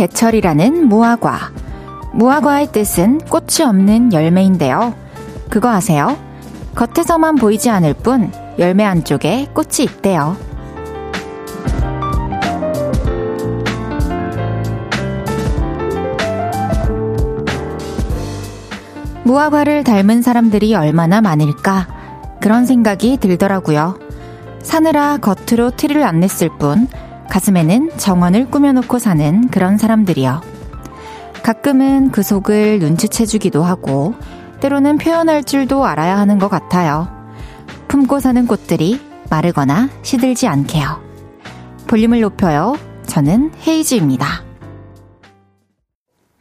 제철이라는 무화과. 무화과의 뜻은 꽃이 없는 열매인데요. 그거 아세요? 겉에서만 보이지 않을 뿐 열매 안쪽에 꽃이 있대요. 무화과를 닮은 사람들이 얼마나 많을까? 그런 생각이 들더라고요. 사느라 겉으로 티를 안 냈을 뿐 가슴에는 정원을 꾸며놓고 사는 그런 사람들이요. 가끔은 그 속을 눈치채주기도 하고 때로는 표현할 줄도 알아야 하는 것 같아요. 품고 사는 꽃들이 마르거나 시들지 않게요. 볼륨을 높여요. 저는 헤이즈입니다.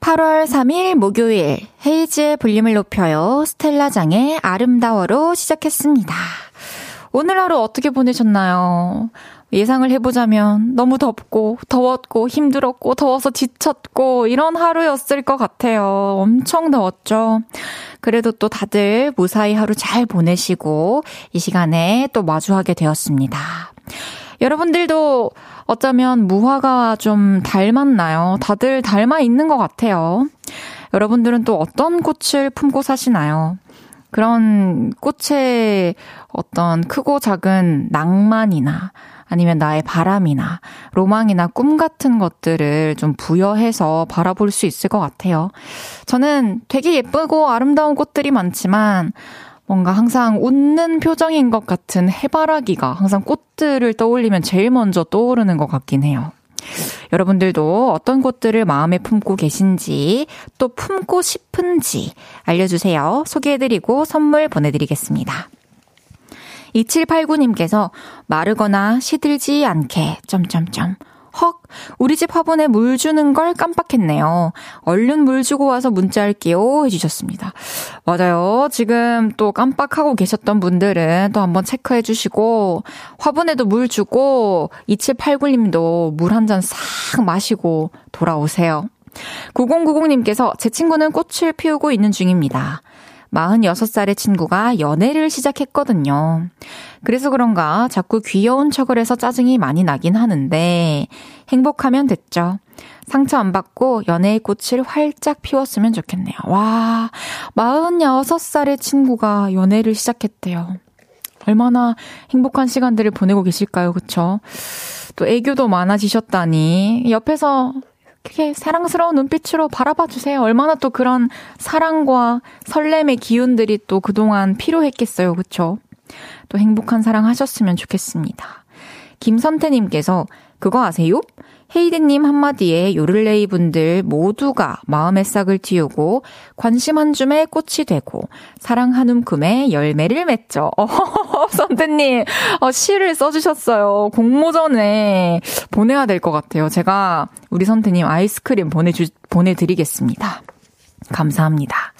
8월 3일 목요일 헤이즈의 볼륨을 높여요. 스텔라장의 아름다워로 시작했습니다. 오늘 하루 어떻게 보내셨나요? 예상을 해보자면 너무 덥고 더웠고 힘들었고 더워서 지쳤고 이런 하루였을 것 같아요. 엄청 더웠죠. 그래도 또 다들 무사히 하루 잘 보내시고 이 시간에 또 마주하게 되었습니다. 여러분들도 어쩌면 무화과 좀 닮았나요? 다들 닮아 있는 것 같아요. 여러분들은 또 어떤 꽃을 품고 사시나요? 그런 꽃의 어떤 크고 작은 낭만이나 아니면 나의 바람이나 로망이나 꿈 같은 것들을 좀 부여해서 바라볼 수 있을 것 같아요. 저는 되게 예쁘고 아름다운 꽃들이 많지만 뭔가 항상 웃는 표정인 것 같은 해바라기가 항상 꽃들을 떠올리면 제일 먼저 떠오르는 것 같긴 해요. 여러분들도 어떤 꽃들을 마음에 품고 계신지 또 품고 싶은지 알려주세요. 소개해드리고 선물 보내드리겠습니다. 2789님께서 마르거나 시들지 않게 점점점 헉, 우리 집 화분에 물 주는 걸 깜빡했네요. 얼른 물 주고 와서 문자할게요. 해주셨습니다. 맞아요. 지금 또 깜빡하고 계셨던 분들은 또 한번 체크해 주시고, 화분에도 물 주고, 2789님도 물 한 잔 싹 마시고 돌아오세요. 9090님께서 제 친구는 꽃을 피우고 있는 중입니다. 46살의 친구가 연애를 시작했거든요. 그래서 그런가 자꾸 귀여운 척을 해서 짜증이 많이 나긴 하는데 행복하면 됐죠. 상처 안 받고 연애의 꽃을 활짝 피웠으면 좋겠네요. 와, 46살의 친구가 연애를 시작했대요. 얼마나 행복한 시간들을 보내고 계실까요? 그쵸? 또 애교도 많아지셨다니 옆에서 그렇게 사랑스러운 눈빛으로 바라봐 주세요. 얼마나 또 그런 사랑과 설렘의 기운들이 또 그동안 필요했겠어요. 그쵸? 또 행복한 사랑 하셨으면 좋겠습니다. 김선태님께서 그거 아세요? 헤이드님 한마디에 요를레이 분들 모두가 마음의 싹을 틔우고 관심 한 줌에 꽃이 되고 사랑 한 움큼에 열매를 맺죠. 어, 선태님, 어, 시를 써주셨어요. 공모전에 보내야 될 것 같아요. 제가 우리 선태님 아이스크림 보내주, 보내드리겠습니다. 감사합니다.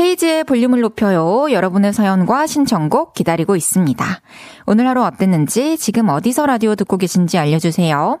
헤이즈의 볼륨을 높여요. 여러분의 사연과 신청곡 기다리고 있습니다. 오늘 하루 어땠는지 지금 어디서 라디오 듣고 계신지 알려주세요.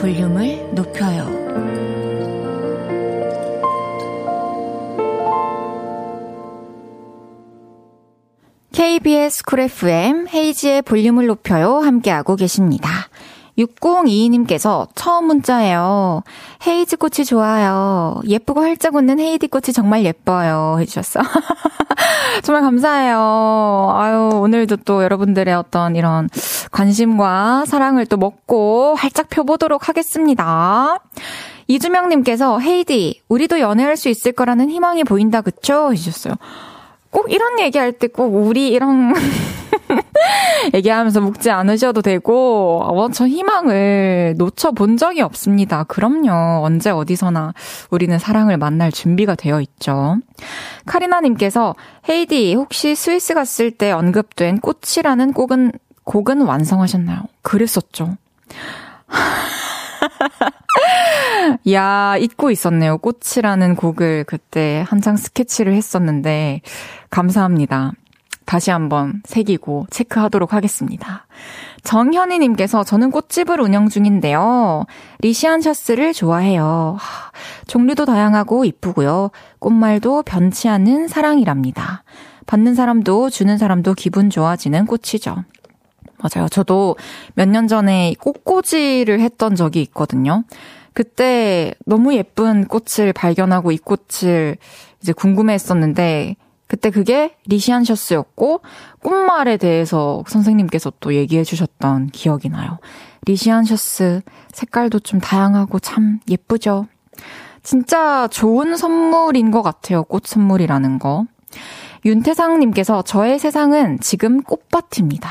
볼륨을 높여요. KBS 쿨 FM 헤이즈의 볼륨을 높여요 함께하고 계십니다. 6022님께서 처음 문자예요. 헤이즈 꽃이 좋아요. 예쁘고 활짝 웃는 헤이디 꽃이 정말 예뻐요. 해주셨어. 정말 감사해요. 아유, 오늘도 또 여러분들의 어떤 이런 관심과 사랑을 또 먹고 활짝 펴보도록 하겠습니다. 이주명님께서 헤이디, 우리도 연애할 수 있을 거라는 희망이 보인다, 그쵸? 해주셨어요. 꼭 이런 얘기할 때 꼭 우리 이런 얘기하면서 묵지 않으셔도 되고, 어, 저 희망을 놓쳐본 적이 없습니다. 그럼요. 언제 어디서나 우리는 사랑을 만날 준비가 되어 있죠. 카리나님께서, 헤이디, 혹시 스위스 갔을 때 언급된 꽃이라는 곡은, 곡은 완성하셨나요? 그랬었죠. 야, 잊고 있었네요. 꽃이라는 곡을 그때 한창 스케치를 했었는데, 감사합니다. 다시 한번 새기고 체크하도록 하겠습니다. 정현희님께서 저는 꽃집을 운영 중인데요. 리시안 셔츠를 좋아해요. 하, 종류도 다양하고 이쁘고요. 꽃말도 변치 않는 사랑이랍니다. 받는 사람도 주는 사람도 기분 좋아지는 꽃이죠. 맞아요. 저도 몇 년 전에 꽃꽂이를 했던 적이 있거든요. 그때 너무 예쁜 꽃을 발견하고 이 꽃을 이제 궁금해 했었는데, 그때 그게 리시안 셔스였고, 꽃말에 대해서 선생님께서 또 얘기해 주셨던 기억이 나요. 리시안 셔스 색깔도 좀 다양하고 참 예쁘죠? 진짜 좋은 선물인 것 같아요. 꽃 선물이라는 거. 윤태상님께서 저의 세상은 지금 꽃밭입니다.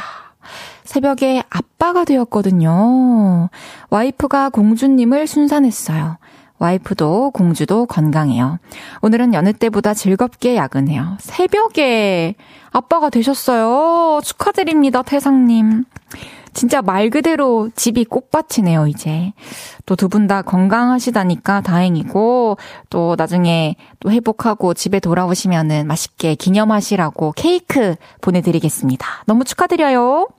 새벽에 아빠가 되었거든요. 와이프가 공주님을 순산했어요. 와이프도 공주도 건강해요. 오늘은 여느 때보다 즐겁게 야근해요. 새벽에 아빠가 되셨어요. 축하드립니다, 태상님. 진짜 말 그대로 집이 꽃밭이네요, 이제. 또 두 분 다 건강하시다니까 다행이고, 또 나중에 또 회복하고 집에 돌아오시면은 맛있게 기념하시라고 케이크 보내드리겠습니다. 너무 축하드려요.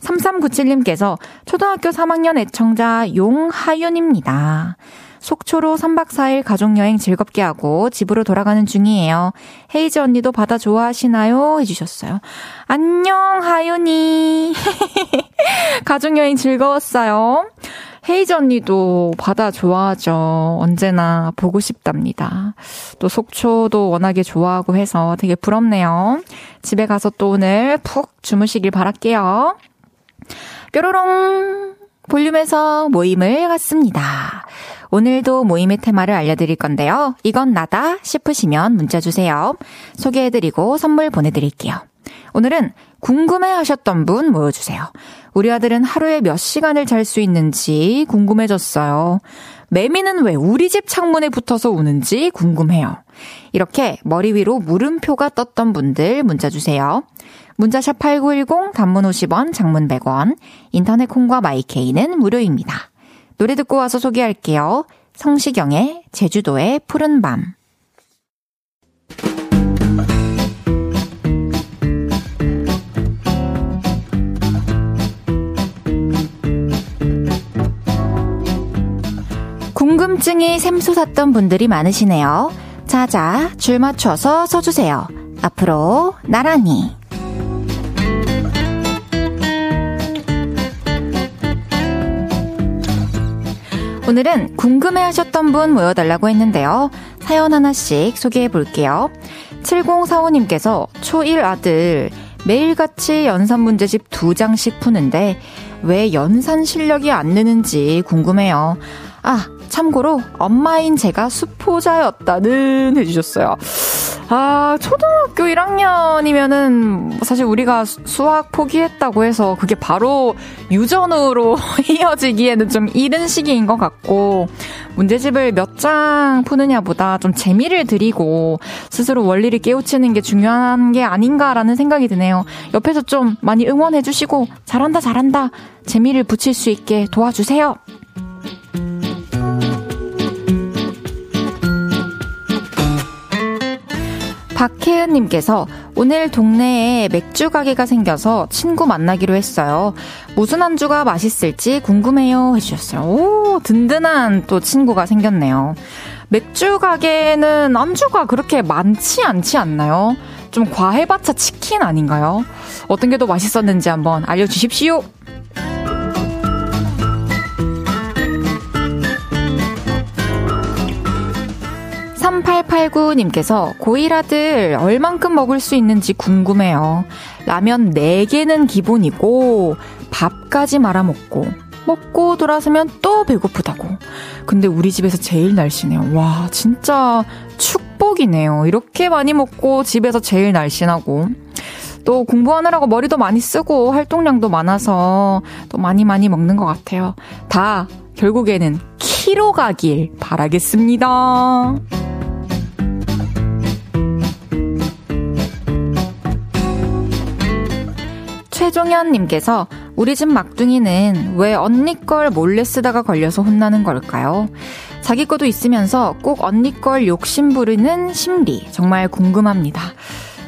3397님께서 초등학교 3학년 애청자 용하윤입니다. 속초로 3박 4일 가족여행 즐겁게 하고 집으로 돌아가는 중이에요. 헤이즈 언니도 바다 좋아하시나요? 해주셨어요. 안녕, 하윤이. 가족여행 즐거웠어요. 헤이즈 언니도 바다 좋아하죠. 언제나 보고 싶답니다. 또 속초도 워낙에 좋아하고 해서 되게 부럽네요. 집에 가서 또 오늘 푹 주무시길 바랄게요. 뾰로롱! 볼륨에서 모임을 갖습니다. 오늘도 모임의 테마를 알려드릴 건데요. 이건 나다 싶으시면 문자 주세요. 소개해드리고 선물 보내드릴게요. 오늘은 궁금해 하셨던 분 모여주세요. 우리 아들은 하루에 몇 시간을 잘 수 있는지 궁금해졌어요. 매미는 왜 우리 집 창문에 붙어서 우는지 궁금해요. 이렇게 머리 위로 물음표가 떴던 분들 문자 주세요. 문자샵 8910 단문 50원, 장문 100원, 인터넷 콩과 마이케이는 무료입니다. 노래 듣고 와서 소개할게요. 성시경의 제주도의 푸른 밤. 궁금증이 샘솟았던 분들이 많으시네요. 자자, 줄 맞춰서 서주세요. 앞으로 나란히. 오늘은 궁금해 하셨던 분 모여달라고 했는데요. 사연 하나씩 소개해 볼게요. 7045님께서 초1 아들 매일같이 연산 문제집 두 장씩 푸는데 왜 연산 실력이 안 느는지 궁금해요. 아, 참고로 엄마인 제가 수포자였다는 해주셨어요. 아, 초등학교 1학년이면은 사실 우리가 수학 포기했다고 해서 그게 바로 유전으로 이어지기에는 좀 이른 시기인 것 같고, 문제집을 몇 장 푸느냐보다 좀 재미를 드리고 스스로 원리를 깨우치는 게 중요한 게 아닌가라는 생각이 드네요. 옆에서 좀 많이 응원해주시고, 잘한다, 잘한다, 재미를 붙일 수 있게 도와주세요. 박혜은님께서 오늘 동네에 맥주 가게가 생겨서 친구 만나기로 했어요. 무슨 안주가 맛있을지 궁금해요 해주셨어요. 오, 든든한 또 친구가 생겼네요. 맥주 가게는 안주가 그렇게 많지 않지 않나요? 좀 과해봤자 치킨 아닌가요? 어떤 게 더 맛있었는지 한번 알려주십시오. 3889님께서 고1 아들 얼만큼 먹을 수 있는지 궁금해요. 라면 4개는 기본이고 밥까지 말아먹고 먹고 돌아서면 또 배고프다고. 근데 우리 집에서 제일 날씬해요. 와, 진짜 축복이네요. 이렇게 많이 먹고 집에서 제일 날씬하고. 또 공부하느라고 머리도 많이 쓰고 활동량도 많아서 또 많이 많이 먹는 것 같아요. 다 결국에는 키로 가길 바라겠습니다. 최종현님께서 우리 집 막둥이는 왜 언니 걸 몰래 쓰다가 걸려서 혼나는 걸까요? 자기 것도 있으면서 꼭 언니 걸 욕심 부르는 심리 정말 궁금합니다.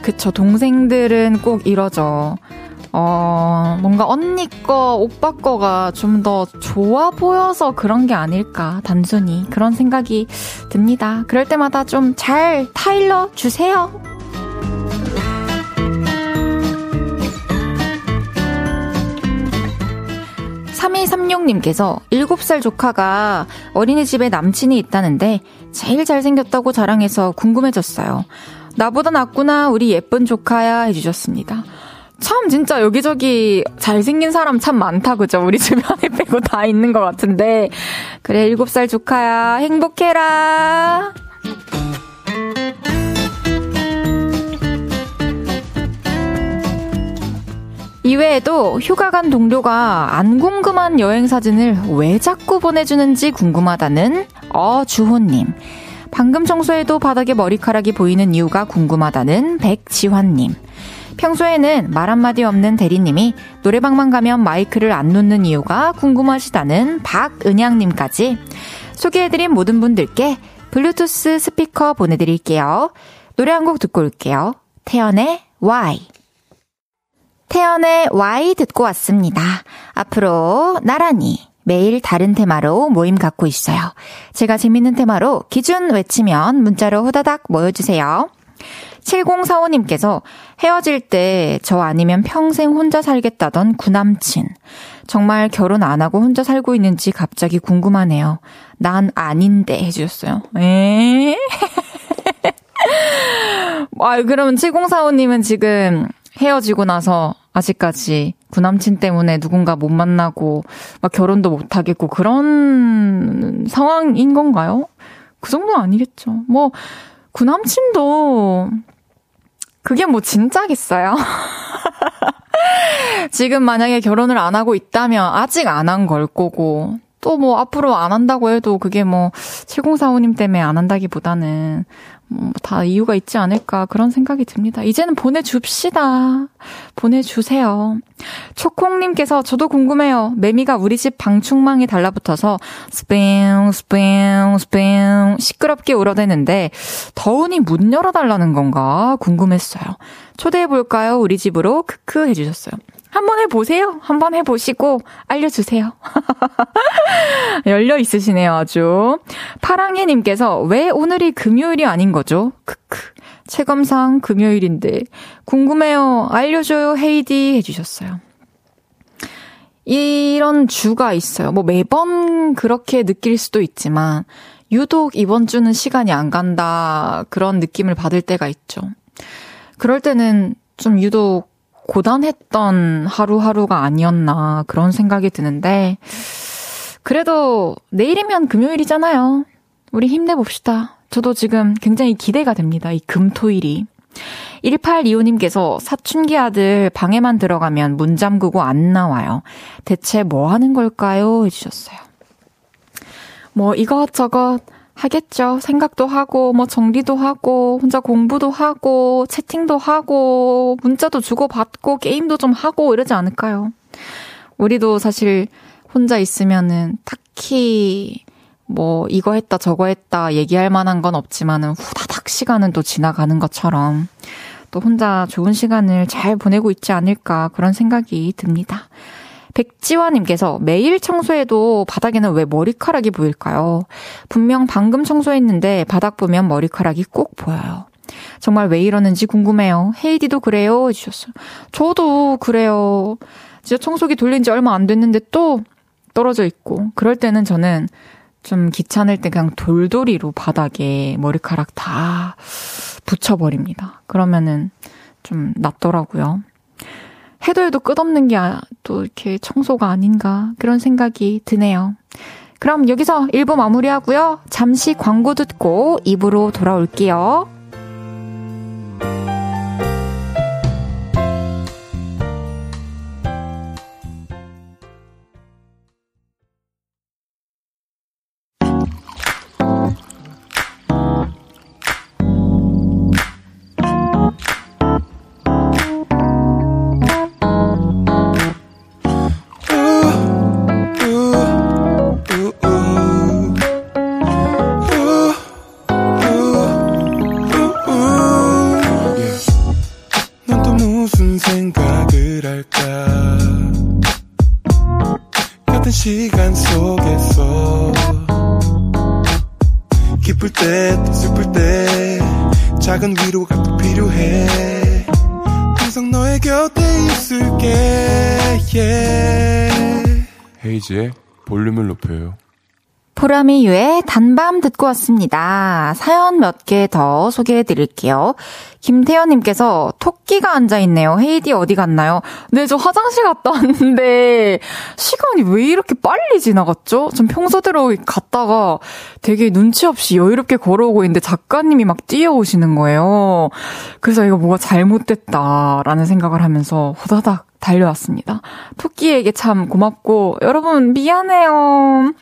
그쵸 동생들은 꼭 이러죠. 어, 뭔가 언니 거, 오빠 거가 좀 더 좋아 보여서 그런 게 아닐까, 단순히. 그런 생각이 듭니다. 그럴 때마다 좀 잘 타일러 주세요. 3236님께서 7살 조카가 어린이집에 남친이 있다는데 제일 잘생겼다고 자랑해서 궁금해졌어요. 나보다 낫구나, 우리 예쁜 조카야 해주셨습니다. 참 진짜 여기저기 잘생긴 사람 참 많다 그죠? 우리 주변에 빼고 다 있는 것 같은데 그래 7살 조카야 행복해라 이외에도 휴가 간 동료가 안 궁금한 여행 사진을 왜 자꾸 보내주는지 궁금하다는 어주호님. 방금 청소해도 바닥에 머리카락이 보이는 이유가 궁금하다는 백지환님. 평소에는 말 한마디 없는 대리님이 노래방만 가면 마이크를 안 놓는 이유가 궁금하시다는 박은양님까지 소개해드린 모든 분들께 블루투스 스피커 보내드릴게요. 노래 한 곡 듣고 올게요. 태연의 Y. 태연의 Y 듣고 왔습니다. 앞으로 나란히 매일 다른 테마로 모임 갖고 있어요. 제가 재밌는 테마로 기준 외치면 문자로 후다닥 모여주세요. 7045님께서 헤어질 때 저 아니면 평생 혼자 살겠다던 구남친. 정말 결혼 안 하고 혼자 살고 있는지 갑자기 궁금하네요. 난 아닌데 해주셨어요. 에? 아, 그러면 7045님은 지금 헤어지고 나서 아직까지 구남친 때문에 누군가 못 만나고 막 결혼도 못 하겠고 그런 상황인 건가요? 그 정도는 아니겠죠. 뭐 구남친도 그게 뭐 진짜겠어요? 지금 만약에 결혼을 안 하고 있다면 아직 안 한 걸 거고 또 뭐 앞으로 안 한다고 해도 그게 뭐 7045님 때문에 안 한다기보다는 뭐 다 이유가 있지 않을까 그런 생각이 듭니다. 이제는 보내줍시다. 보내주세요. 초콩님께서 저도 궁금해요. 매미가 우리 집 방충망에 달라붙어서 스팽 스팽 스팽 시끄럽게 울어대는데 더우니 문 열어달라는 건가 궁금했어요. 초대해볼까요? 우리 집으로 크크 해주셨어요. 한번 해보세요. 한번 해보시고 알려주세요. 열려 있으시네요, 아주. 파랑해님께서 왜 오늘이 금요일이 아닌 거죠? 크크. 체감상 금요일인데. 궁금해요. 알려줘요, 헤이디. 해주셨어요. 이런 주가 있어요. 뭐 매번 그렇게 느낄 수도 있지만, 유독 이번 주는 시간이 안 간다. 그런 느낌을 받을 때가 있죠. 그럴 때는 좀 유독 고단했던 하루하루가 아니었나 그런 생각이 드는데 그래도 내일이면 금요일이잖아요. 우리 힘내봅시다. 저도 지금 굉장히 기대가 됩니다. 이 금토일이. 1825님께서 사춘기 아들 방에만 들어가면 문 잠그고 안 나와요. 대체 뭐 하는 걸까요? 해주셨어요. 뭐 이것저것 하겠죠. 생각도 하고, 뭐 정리도 하고, 혼자 공부도 하고, 채팅도 하고, 문자도 주고받고, 게임도 좀 하고 이러지 않을까요? 우리도 사실 혼자 있으면은 딱히 뭐 이거 했다 저거 했다 얘기할 만한 건 없지만은 후다닥 시간은 또 지나가는 것처럼 또 혼자 좋은 시간을 잘 보내고 있지 않을까 그런 생각이 듭니다. 백지화님께서 매일 청소해도 바닥에는 왜 머리카락이 보일까요? 분명 방금 청소했는데 바닥 보면 머리카락이 꼭 보여요. 정말 왜 이러는지 궁금해요. 헤이디도 그래요? 해주셨어요. 저도 그래요. 진짜 청소기 돌린 지 얼마 안 됐는데 또 떨어져 있고. 그럴 때는 저는 좀 귀찮을 때 그냥 돌돌이로 바닥에 머리카락 다 붙여버립니다. 그러면은 좀 낫더라고요. 해도 해도 끝없는 게 또 이렇게 청소가 아닌가 그런 생각이 드네요. 그럼 여기서 1부 마무리하고요. 잠시 광고 듣고 2부로 돌아올게요. 헤이지의 볼륨을 높여요 보라미유의 단밤 듣고 왔습니다. 사연 몇 개 더 소개해 드릴게요. 김태현님께서 토끼가 앉아있네요. 헤이디 어디 갔나요? 네, 저 화장실 갔다 왔는데, 시간이 왜 이렇게 빨리 지나갔죠? 전 평소대로 갔다가 되게 눈치 없이 여유롭게 걸어오고 있는데 작가님이 막 뛰어오시는 거예요. 그래서 이거 뭐가 잘못됐다라는 생각을 하면서 후다닥 달려왔습니다. 토끼에게 참 고맙고, 여러분 미안해요.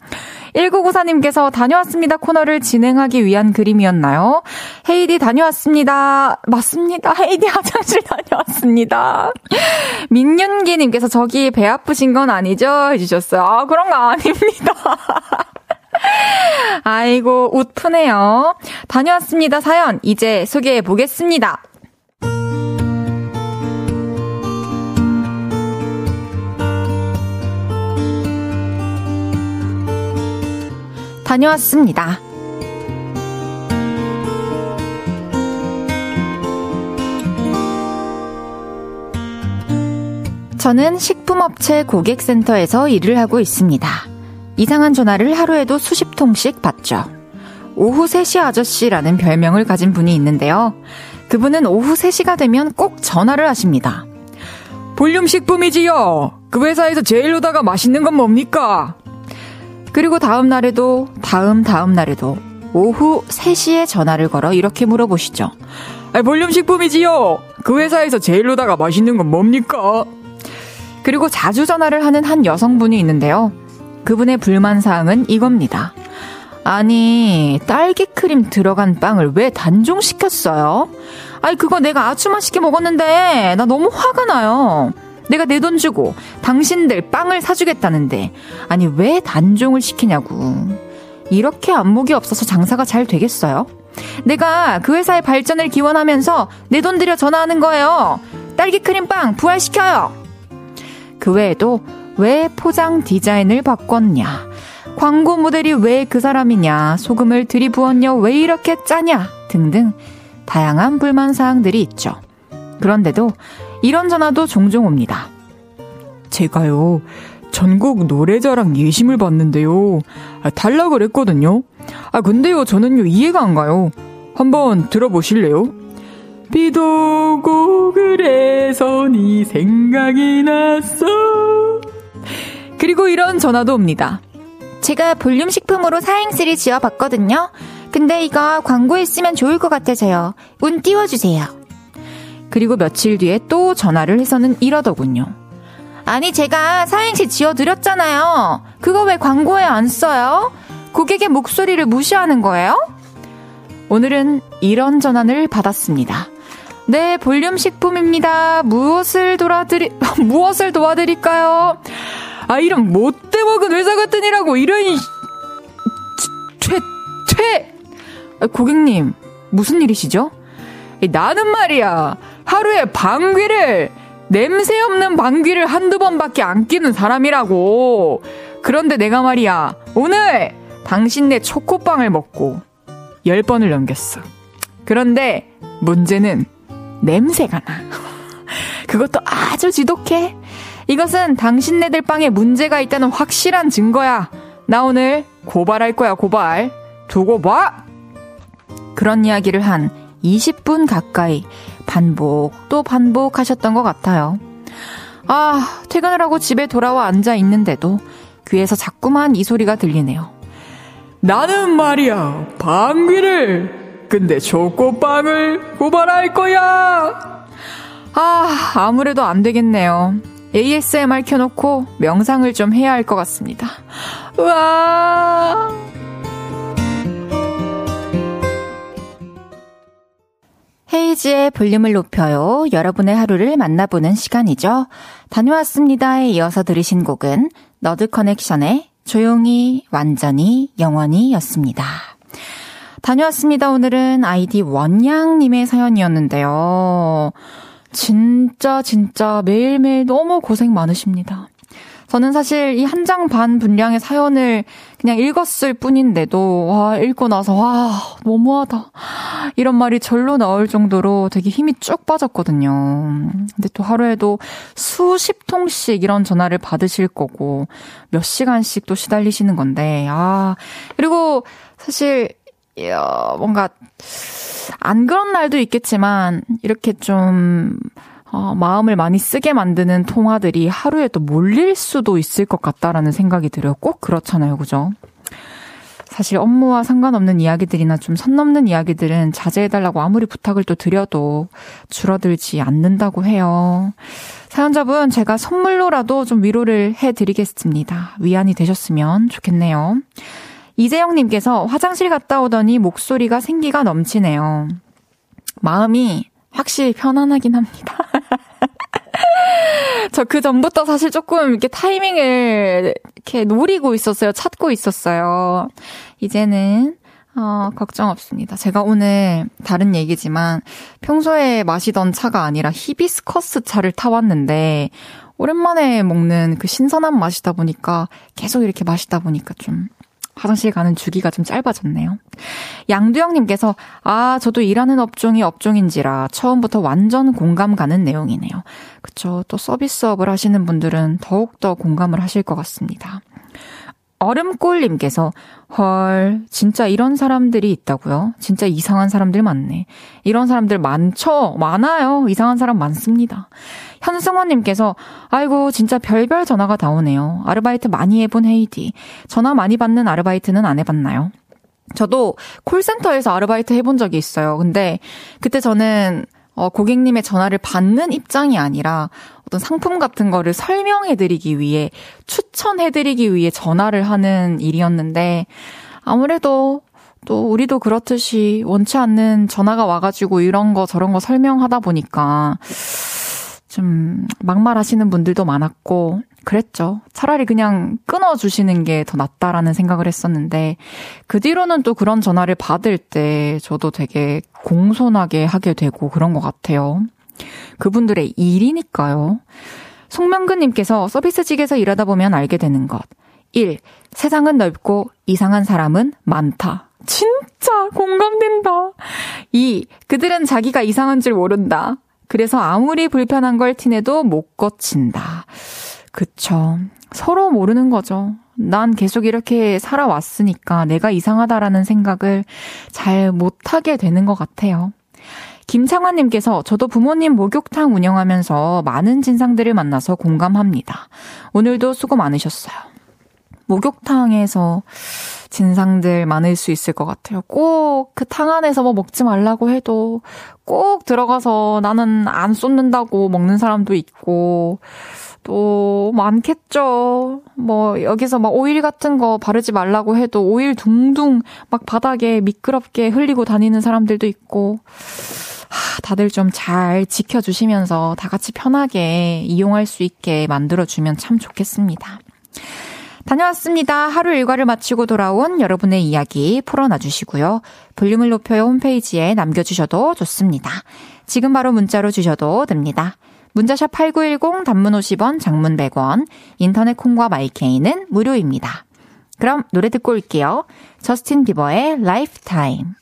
1994님께서 다녀왔습니다 코너를 진행하기 위한 그림이었나요? 헤이디 다녀왔습니다. 맞습니다. 헤이디 화장실 다녀왔습니다. 민윤기님께서 저기 배 아프신 건 아니죠? 해주셨어요. 아, 그런 거 아닙니다. 아이고, 웃프네요. 다녀왔습니다. 사연, 이제 소개해 보겠습니다. 다녀왔습니다. 저는 식품업체 고객센터에서 일을 하고 있습니다. 이상한 전화를 하루에도 수십 통씩 받죠. 오후 3시 아저씨라는 별명을 가진 분이 있는데요. 그분은 오후 3시가 되면 꼭 전화를 하십니다. 볼륨 식품이지요? 그 회사에서 제일 로다가 맛있는 건 뭡니까? 그리고 다음 날에도 다음 다음 날에도 오후 3시에 전화를 걸어 이렇게 물어보시죠. 아, 볼륨 식품이지요. 그 회사에서 제일로다가 맛있는 건 뭡니까? 그리고 자주 전화를 하는 한 여성분이 있는데요. 그분의 불만 사항은 이겁니다. 아니, 딸기 크림 들어간 빵을 왜 단종시켰어요? 아니, 그거 내가 아주 맛있게 먹었는데, 나 너무 화가 나요. 내가 내 돈 주고 당신들 빵을 사주겠다는데 아니 왜 단종을 시키냐고. 이렇게 안목이 없어서 장사가 잘 되겠어요? 내가 그 회사의 발전을 기원하면서 내 돈 들여 전화하는 거예요. 딸기 크림빵 부활시켜요. 그 외에도 왜 포장 디자인을 바꿨냐? 광고 모델이 왜 그 사람이냐? 소금을 들이부었냐? 왜 이렇게 짜냐? 등등 다양한 불만 사항들이 있죠. 그런데도 이런 전화도 종종 옵니다. 제가요, 전국 노래자랑 예심을 봤는데요. 아, 탈락을 했거든요. 아, 근데요, 저는요, 이해가 안 가요. 한번 들어보실래요? 비도 오고 그래서 네 생각이 났어. 그리고 이런 전화도 옵니다. 제가 볼륨 식품으로 사행시를 지어봤거든요. 근데 이거 광고에 쓰면 좋을 것 같아서요. 운 띄워주세요. 그리고 며칠 뒤에 또 전화를 해서는 이러더군요. 아니, 제가 사행시 지어드렸잖아요. 그거 왜 광고에 안 써요? 고객의 목소리를 무시하는 거예요? 오늘은 이런 전화를 받았습니다. 네, 볼륨 식품입니다. 무엇을 도와드리, 무엇을 도와드릴까요? 아, 이런 못돼 먹은 회사 같은 이라고, 이런, 퇴, 퇴! 아, 고객님, 무슨 일이시죠? 나는 말이야, 하루에 방귀를 냄새 없는 방귀를 한두 번밖에 안 끼는 사람이라고. 그런데 내가 말이야, 오늘 당신네 초코빵을 먹고 열 번을 넘겼어. 그런데 문제는 냄새가 나. 그것도 아주 지독해. 이것은 당신네들 빵에 문제가 있다는 확실한 증거야. 나 오늘 고발할 거야, 고발. 두고 봐! 그런 이야기를 한 20분 가까이 반복 또 반복하셨던 것 같아요. 아, 퇴근을 하고 집에 돌아와 앉아 있는데도 귀에서 자꾸만 이 소리가 들리네요. 나는 말이야, 방귀를, 근데 초코빵을 고발할 거야! 아, 아무래도 안 되겠네요. ASMR 켜놓고 명상을 좀 해야 할 것 같습니다. 와! 헤이즈의 볼륨을 높여요. 여러분의 하루를 만나보는 시간이죠. 다녀왔습니다에 이어서 들으신 곡은 너드 커넥션의 조용히, 완전히, 영원히 였습니다. 다녀왔습니다. 오늘은 아이디 원양님의 사연이었는데요. 진짜, 진짜 매일매일 너무 고생 많으십니다. 저는 사실 이 한 장 반 분량의 사연을 그냥 읽었을 뿐인데도, 와, 읽고 나서, 와, 너무하다. 이런 말이 절로 나올 정도로 되게 힘이 쭉 빠졌거든요. 근데 또 하루에도 수십 통씩 이런 전화를 받으실 거고, 몇 시간씩 또 시달리시는 건데, 아, 그리고 사실, 뭔가, 안 그런 날도 있겠지만, 이렇게 좀, 어, 마음을 많이 쓰게 만드는 통화들이 하루에 또 몰릴 수도 있을 것 같다라는 생각이 들어요. 꼭 그렇잖아요. 그죠? 사실 업무와 상관없는 이야기들이나 좀 선 넘는 이야기들은 자제해달라고 아무리 부탁을 또 드려도 줄어들지 않는다고 해요. 사연자분, 제가 선물로라도 좀 위로를 해드리겠습니다. 위안이 되셨으면 좋겠네요. 이재영님께서 화장실 갔다 오더니 목소리가 생기가 넘치네요. 마음이 확실히 편안하긴 합니다. 저 그 전부터 사실 조금 이렇게 타이밍을 이렇게 노리고 있었어요. 찾고 있었어요. 이제는 어, 걱정 없습니다. 제가 오늘 다른 얘기지만 평소에 마시던 차가 아니라 히비스커스 차를 타왔는데 오랜만에 먹는 그 신선한 맛이다 보니까 계속 이렇게 마시다 보니까 좀 화장실 가는 주기가 좀 짧아졌네요. 양두영님께서, 아, 저도 일하는 업종이 업종인지라 처음부터 완전 공감 가는 내용이네요. 그쵸. 또 서비스업을 하시는 분들은 더욱더 공감을 하실 것 같습니다. 얼음골님께서, 헐, 진짜 이런 사람들이 있다고요? 진짜 이상한 사람들 많네. 이런 사람들 많죠? 많아요. 이상한 사람 많습니다. 현승원님께서, 아이고, 진짜 별별 전화가 다 오네요. 아르바이트 많이 해본 헤이디. 전화 많이 받는 아르바이트는 안 해봤나요? 저도 콜센터에서 아르바이트 해본 적이 있어요. 근데 그때 저는 어, 고객님의 전화를 받는 입장이 아니라 어떤 상품 같은 거를 설명해드리기 위해, 추천해드리기 위해 전화를 하는 일이었는데, 아무래도 또 우리도 그렇듯이 원치 않는 전화가 와가지고 이런 거 저런 거 설명하다 보니까 좀 막말하시는 분들도 많았고, 그랬죠. 차라리 그냥 끊어주시는 게 더 낫다라는 생각을 했었는데, 그 뒤로는 또 그런 전화를 받을 때 저도 되게 공손하게 하게 되고 그런 것 같아요. 그분들의 일이니까요. 송명근님께서 서비스직에서 일하다 보면 알게 되는 것. 1. 세상은 넓고 이상한 사람은 많다. 진짜 공감된다. 2. 그들은 자기가 이상한 줄 모른다. 그래서 아무리 불편한 걸 티내도 못 거친다. 그쵸. 서로 모르는 거죠. 난 계속 이렇게 살아왔으니까 내가 이상하다라는 생각을 잘 못하게 되는 것 같아요. 김창환님께서 저도 부모님 목욕탕 운영하면서 많은 진상들을 만나서 공감합니다. 오늘도 수고 많으셨어요. 목욕탕에서 진상들 많을 수 있을 것 같아요. 꼭 그 탕 안에서 뭐 먹지 말라고 해도 꼭 들어가서 나는 안 쏟는다고 먹는 사람도 있고, 또 많겠죠. 뭐 여기서 막 오일 같은 거 바르지 말라고 해도 오일 둥둥 막 바닥에 미끄럽게 흘리고 다니는 사람들도 있고 하, 다들 좀 잘 지켜주시면서 다 같이 편하게 이용할 수 있게 만들어주면 참 좋겠습니다. 다녀왔습니다. 하루 일과를 마치고 돌아온 여러분의 이야기 풀어놔주시고요. 볼륨을 높여요 홈페이지에 남겨주셔도 좋습니다. 지금 바로 문자로 주셔도 됩니다. 문자 샵 8910 단문 50원, 장문 100원, 인터넷 콩과 마이케이는 무료입니다. 그럼 노래 듣고 올게요. 저스틴 비버의 Lifetime.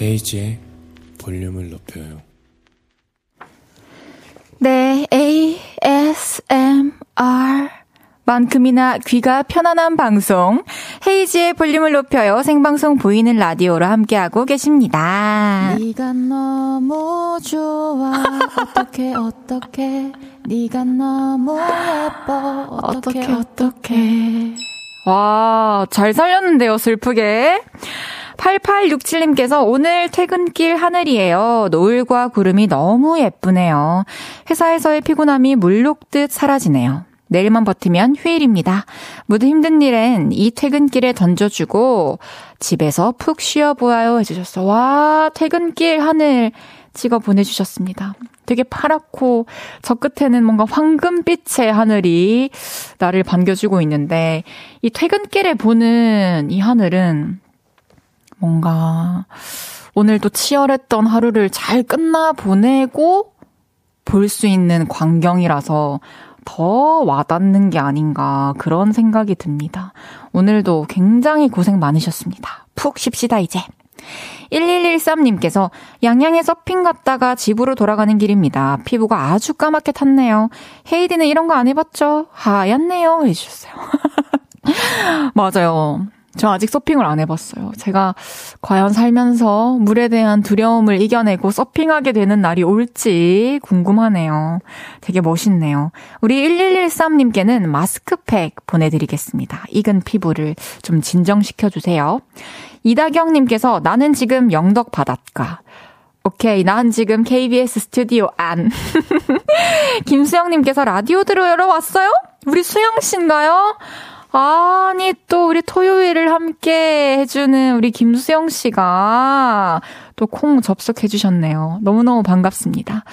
헤이지의 볼륨을 높여요. 네, ASMR. 만큼이나 귀가 편안한 방송. 헤이지의 볼륨을 높여요. 생방송 보이는 라디오로 함께하고 계십니다. 네가 너무 좋아. 어떻게 어떻게. 네가 너무 예뻐. 어떻게 어떻게. 와, 잘 살렸는데요, 슬프게. 8867님께서 오늘 퇴근길 하늘이에요. 노을과 구름이 너무 예쁘네요. 회사에서의 피곤함이 물 녹듯 사라지네요. 내일만 버티면 휴일입니다. 모두 힘든 일엔 이 퇴근길에 던져주고 집에서 푹 쉬어보아요 해주셨어. 와, 퇴근길 하늘 찍어 보내주셨습니다. 되게 파랗고 저 끝에는 뭔가 황금빛의 하늘이 나를 반겨주고 있는데 이 퇴근길에 보는 이 하늘은 뭔가 오늘도 치열했던 하루를 잘 끝나 보내고 볼 수 있는 광경이라서 더 와닿는 게 아닌가 그런 생각이 듭니다. 오늘도 굉장히 고생 많으셨습니다. 푹 쉽시다 이제. 1113님께서 양양에 서핑 갔다가 집으로 돌아가는 길입니다. 피부가 아주 까맣게 탔네요. 헤이디는 이런 거 안 해봤죠? 하얗네요. 해주셨어요. 맞아요. 저 아직 서핑을 안 해봤어요. 제가 과연 살면서 물에 대한 두려움을 이겨내고 서핑하게 되는 날이 올지 궁금하네요. 되게 멋있네요. 우리 1113님께는 마스크팩 보내드리겠습니다. 익은 피부를 좀 진정시켜주세요. 이다경님께서 나는 지금 영덕 바닷가. 오케이, 난 지금 KBS 스튜디오 안. 김수영님께서 라디오 들으러 왔어요? 우리 수영씨인가요? 아니, 또 우리 토요일을 함께 해주는 우리 김수영 씨가 또 콩 접속해주셨네요. 너무너무 반갑습니다.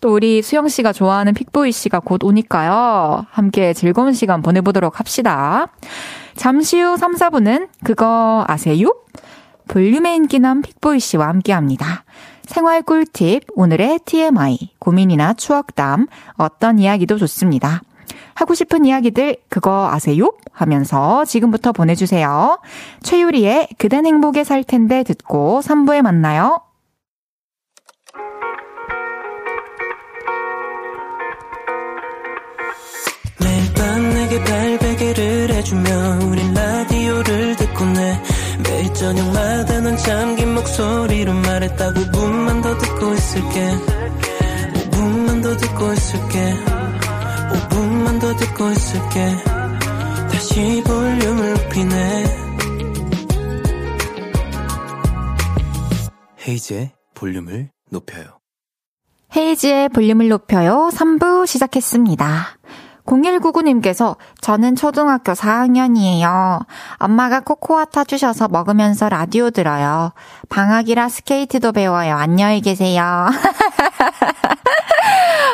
또 우리 수영 씨가 좋아하는 픽보이 씨가 곧 오니까요. 함께 즐거운 시간 보내보도록 합시다. 잠시 후 3, 4분은 그거 아세요? 볼륨의 인기남 픽보이 씨와 함께 합니다. 생활 꿀팁, 오늘의 TMI, 고민이나 추억담, 어떤 이야기도 좋습니다. 하고 싶은 이야기들 그거 아세요? 하면서 지금부터 보내주세요. 최유리의 그댄 행복에 살 텐데 듣고 3부에 만나요. 매일 밤 내게 발베개를 해주며 우린 라디오를 듣고 내 매일 저녁마다 넌 잠긴 목소리로 말했다 5분만 더 듣고 있을게 5분만 더 듣고 있을게 5분만 더 듣고 있을게. 다시 볼륨을 높이네. 헤이즈의 볼륨을 높여요. 헤이즈의 볼륨을 높여요. 3부 시작했습니다 0199님께서 저는 초등학교 4학년이에요. 엄마가 코코아 타주셔서 먹으면서 라디오 들어요. 방학이라 스케이트도 배워요. 안녕히 계세요.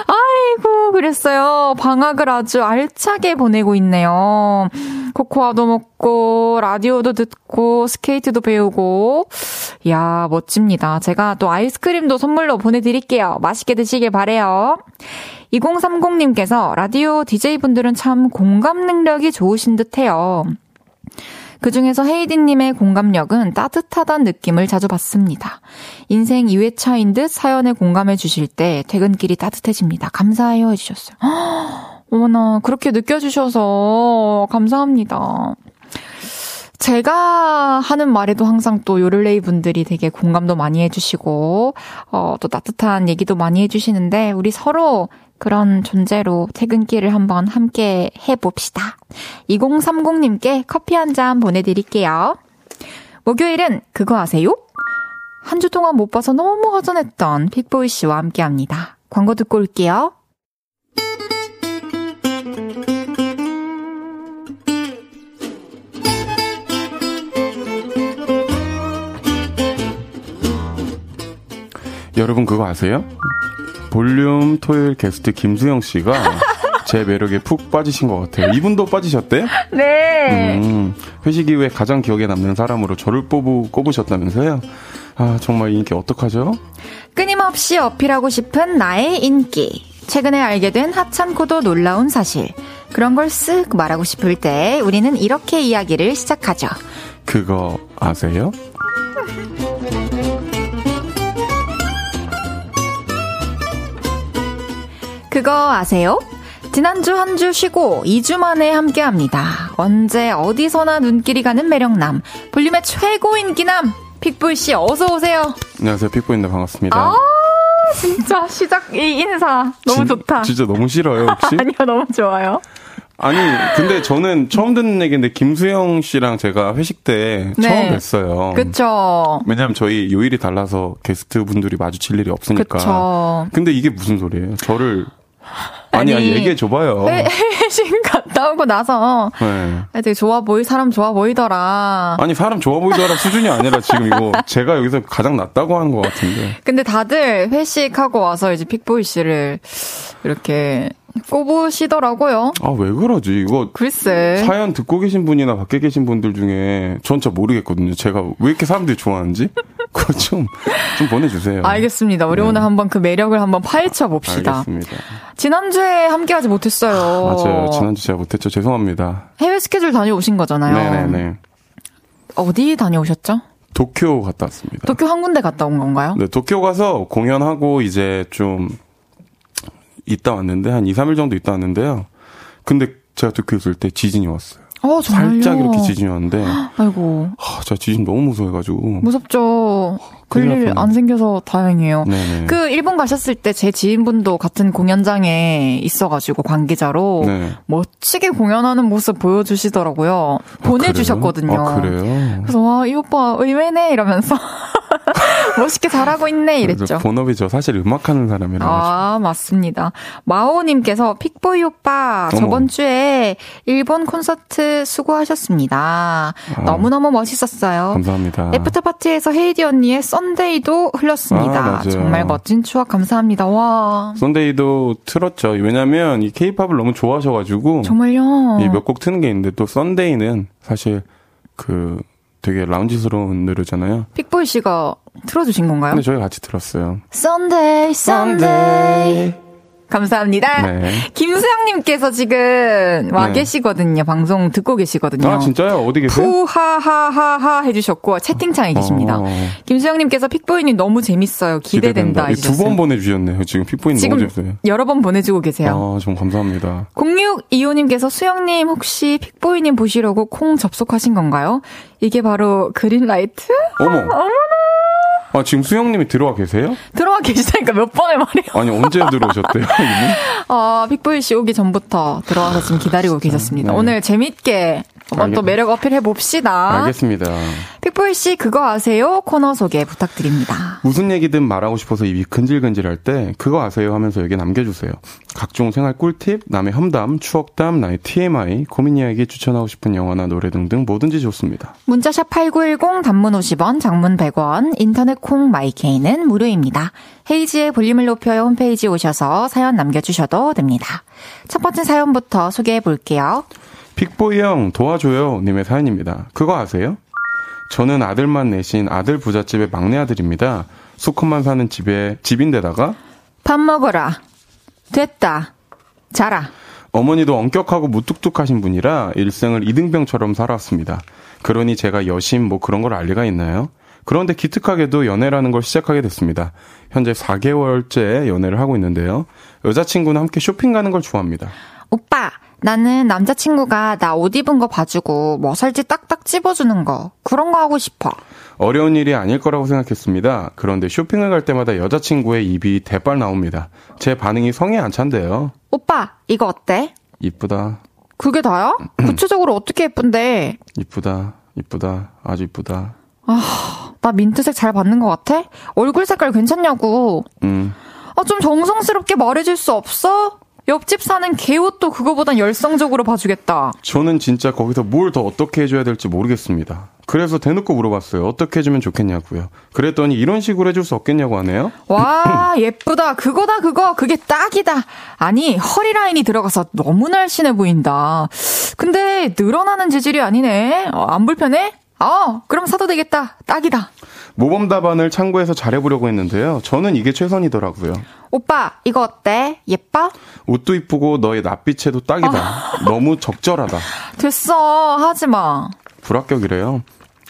아이고, 그랬어요. 방학을 아주 알차게 보내고 있네요. 코코아도 먹고, 라디오도 듣고, 스케이트도 배우고. 이야, 멋집니다. 제가 또 아이스크림도 선물로 보내드릴게요. 맛있게 드시길 바래요. 2030님께서 라디오 DJ분들은 참 공감 능력이 좋으신 듯 해요. 그 중에서 헤이디님의 공감력은 따뜻하단 느낌을 자주 받습니다. 인생 2회차인 듯 사연에 공감해 주실 때 퇴근길이 따뜻해집니다. 감사해요 해주셨어요. 어머나, 그렇게 느껴주셔서 감사합니다. 제가 하는 말에도 항상 또 요를레이 분들이 되게 공감도 많이 해주시고, 어, 또 따뜻한 얘기도 많이 해주시는데, 우리 서로 그런 존재로 퇴근길을 한번 함께 해봅시다. 2030님께 커피 한 잔 보내드릴게요. 목요일은 그거 아세요? 한 주 동안 못 봐서 너무 허전했던 픽보이 씨와 함께 합니다. 광고 듣고 올게요. 여러분 그거 아세요? 볼륨 토요일 게스트 김수영 씨가 제 매력에 푹 빠지신 것 같아요. 이분도 빠지셨대요? 네. 음, 회식 이후에 가장 기억에 남는 사람으로 저를 뽑으, 꼽으셨다면서요? 아, 정말 인기 어떡하죠? 끊임없이 어필하고 싶은 나의 인기. 최근에 알게 된 하찮고도 놀라운 사실. 그런 걸 쓱 말하고 싶을 때 우리는 이렇게 이야기를 시작하죠. 그거 아세요? 그거 아세요? 지난주 한 주 쉬고 2주 만에 함께 합니다. 언제 어디서나 눈길이 가는 매력남. 볼륨의 최고 인기남. 픽불 씨 어서 오세요. 안녕하세요. 픽보입니다. 반갑습니다. 아, 진짜 시작, 이 인사. 너무 진, 좋다. 진짜 너무 싫어요, 혹시? 아니요, 너무 좋아요. 아니, 근데 저는 처음 듣는 얘기인데 김수영 씨랑 제가 회식 때 네. 처음 뵀어요. 그쵸. 왜냐면 저희 요일이 달라서 게스트 분들이 마주칠 일이 없으니까. 그쵸. 근데 이게 무슨 소리예요? 저를 아니, 아니 얘기해 줘봐요. 회- 회식 갔다 오고 나서 네. 되게 좋아 보이, 사람 좋아 보이더라. 아니 사람 좋아 보이더라 수준이 아니라 지금 이거 제가 여기서 가장 낫다고 하는 것 같은데. 근데 다들 회식하고 와서 이제 픽보이 씨를 이렇게 꼽으시더라고요. 아 왜 그러지? 이거 글쎄. 사연 듣고 계신 분이나 밖에 계신 분들 중에 전 잘 모르겠거든요. 제가 왜 이렇게 사람들이 좋아하는지 그거 좀 좀 보내주세요. 알겠습니다. 우리 네. 오늘 한번 그 매력을 한번 파헤쳐 봅시다. 알겠습니다. 지난주에 함께 하지 못했어요. 맞아요. 지난주 제가 못했죠. 죄송합니다. 해외 스케줄 다녀오신 거잖아요. 네네네. 어디 다녀오셨죠? 도쿄 갔다 왔습니다. 도쿄 한 군데 갔다 온 건가요? 네, 도쿄 가서 공연하고 이제 좀 있다 왔는데 한 2, 3일 정도 있다 왔는데요. 근데 제가 도쿄에 있을 때 지진이 왔어요. 어? 살짝 이렇게 지진이 왔는데 아이고. 하, 제가 지진 너무 무서워해가지고 무섭죠. 별일 뻔했네. 안 생겨서 다행이에요. 네네. 그 일본 가셨을 때 제 지인분도 같은 공연장에 있어가지고 관계자로 네. 멋지게 공연하는 모습 보여주시더라고요. 보내주셨거든요. 아, 그래요? 그래서 와, 이 오빠 의외네 이러면서 멋있게 잘하고 있네 이랬죠. 본업이 저 사실 음악하는 사람이라 아, 맞습니다. 마오님께서 픽보이 오빠, 어머. 저번 주에 일본 콘서트 수고하셨습니다. 너무너무 멋있었어요. 감사합니다. after party에서 헤이디 언니의 Sunday도 들렸습니다. 아. 정말 멋진 추억 감사합니다. 와. Sunday도 틀었죠. 왜냐면 이 케이팝을 너무 좋아하셔가지고 정말요. 이 몇 곡 트는 게 있는데 또 Sunday는 사실 그 되게 라운지스러운 노래잖아요. 픽보이 씨가 틀어주신 건가요? 근데 저희 같이 들었어요. 썬데이, 썬데이. 감사합니다. 네. 김수영님께서 지금 와 네. 계시거든요. 방송 듣고 계시거든요. 아 진짜요? 어디 계세요? 푸하하하하 해주셨고 채팅창에 계십니다. 어. 김수영님께서 픽보이님 너무 재밌어요. 기대된다 두 해주셨어요. 번 보내주셨네요. 지금 너무 지금 재밌어요. 여러 번 보내주고 계세요. 아, 좀 감사합니다. 0625님께서 수영님 혹시 픽보이님 보시려고 콩 접속하신 건가요? 이게 바로 그린라이트? 어머. 아, 지금 수영님이 들어와 계세요? 들어와 계시다니까 몇 번을 말해요. 아니, 언제 들어오셨대요, 이분? 아, 픽보이 씨 오기 전부터 들어와서 지금 기다리고 계셨습니다. 네. 오늘 재밌게 한번 또 알겠- 매력 어필해 봅시다. 알겠습니다. 픽보이 씨 그거 아세요? 코너 소개 부탁드립니다. 무슨 얘기든 말하고 싶어서 입이 근질근질할 때 그거 아세요 하면서 여기 남겨주세요. 각종 생활 꿀팁, 남의 험담, 추억담, 나의 TMI, 고민 이야기 추천하고 싶은 영화나 노래 등등 뭐든지 좋습니다. 문자샵 8910 단문 50원, 장문 100원, 인터넷 콩 마이케이는 무료입니다. 헤이지의 볼륨을 높여요 홈페이지 오셔서 사연 남겨주셔도 됩니다. 첫 번째 사연부터 소개해 볼게요. 픽보이 형 도와줘요 님의 사연입니다. 그거 아세요? 저는 아들만 내신 아들 부잣집의 막내 아들입니다. 수컷만 사는 집에 집인데다가 밥 먹어라. 됐다. 자라. 어머니도 엄격하고 무뚝뚝하신 분이라 일생을 이등병처럼 살아왔습니다. 그러니 제가 여심 뭐 그런 걸 알 리가 있나요? 그런데 기특하게도 연애라는 걸 시작하게 됐습니다. 현재 4개월째 연애를 하고 있는데요. 여자친구는 함께 쇼핑 가는 걸 좋아합니다. 오빠, 나는 남자친구가 나 옷 입은 거 봐주고 뭐 살지 딱딱 찝어주는 거. 그런 거 하고 싶어. 어려운 일이 아닐 거라고 생각했습니다. 그런데 쇼핑을 갈 때마다 여자친구의 입이 대빨 나옵니다. 제 반응이 성에 안 찬대요. 오빠, 이거 어때? 이쁘다, 그게 다야? 구체적으로 어떻게 예쁜데? 이쁘다, 이쁘다, 아주 이쁘다. 나 민트색 잘 받는 것 같아? 얼굴 색깔 괜찮냐고. 음, 아, 좀 정성스럽게 말해줄 수 없어? 옆집 사는 개 옷도 그거보단 열성적으로 봐주겠다. 저는 진짜 거기서 뭘 더 어떻게 해줘야 될지 모르겠습니다. 그래서 대놓고 물어봤어요. 어떻게 해주면 좋겠냐고요. 그랬더니 이런 식으로 해줄 수 없겠냐고 하네요. 와, 예쁘다. 그거다, 그거. 그게 딱이다. 아니, 허리 라인이 들어가서 너무 날씬해 보인다. 근데 늘어나는 재질이 아니네. 어, 안 불편해? 아, 그럼 사도 되겠다. 딱이다. 모범 답안을 참고해서 잘해보려고 했는데요. 저는 이게 최선이더라고요. 오빠, 이거 어때? 예뻐? 옷도 이쁘고 너의 낯빛에도 딱이다. 너무 적절하다. 됐어. 하지 마. 불합격이래요.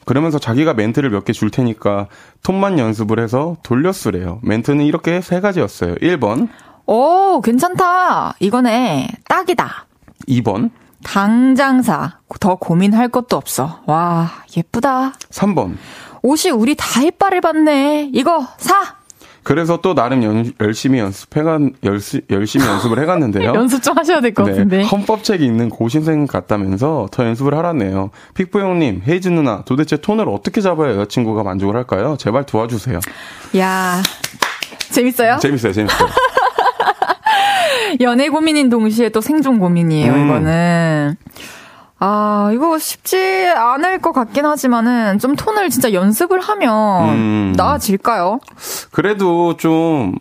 그러면서 자기가 멘트를 몇 개 줄 테니까 톤만 연습을 해서 돌려쓰래요. 멘트는 이렇게 세 가지였어요. 1번, 오, 괜찮다. 이거네. 딱이다. 2번, 당장 사. 더 고민할 것도 없어. 와, 예쁘다. 3번. 옷이 우리 다 이빨을 봤네. 이거 사. 그래서 또 나름 연, 열심히 연습해가 열시, 열심히 연습을 해갔는데요. 연습 좀 하셔야 될것 네, 같은데. 헌법책이 있는 고신생 같다면서 더 연습을 하라네요. 픽보 형님, 헤이즈 누나, 도대체 톤을 어떻게 잡아야 여자친구가 만족을 할까요? 제발 도와주세요. 야 재밌어요? 재밌어요, 재밌어요. 연애 고민인 동시에 또 생존 고민이에요, 음. 이거는. 아, 이거 쉽지 않을 것 같긴 하지만은 좀 톤을 진짜 연습을 하면 음. 나아질까요? 그래도 좀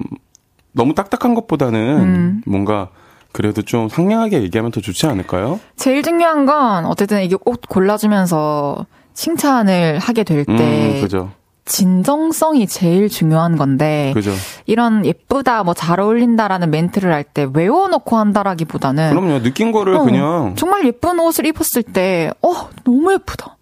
너무 딱딱한 것보다는 음. 뭔가 그래도 좀 상냥하게 얘기하면 더 좋지 않을까요? 제일 중요한 건 어쨌든 이게 옷 골라주면서 칭찬을 하게 될때 음, 그죠. 진정성이 제일 중요한 건데 그죠. 이런 예쁘다 뭐 잘 어울린다라는 멘트를 할 때 외워놓고 한다라기보다는 그럼요. 느낀 거를 어, 그냥 정말 예쁜 옷을 입었을 때, 어, 너무 예쁘다.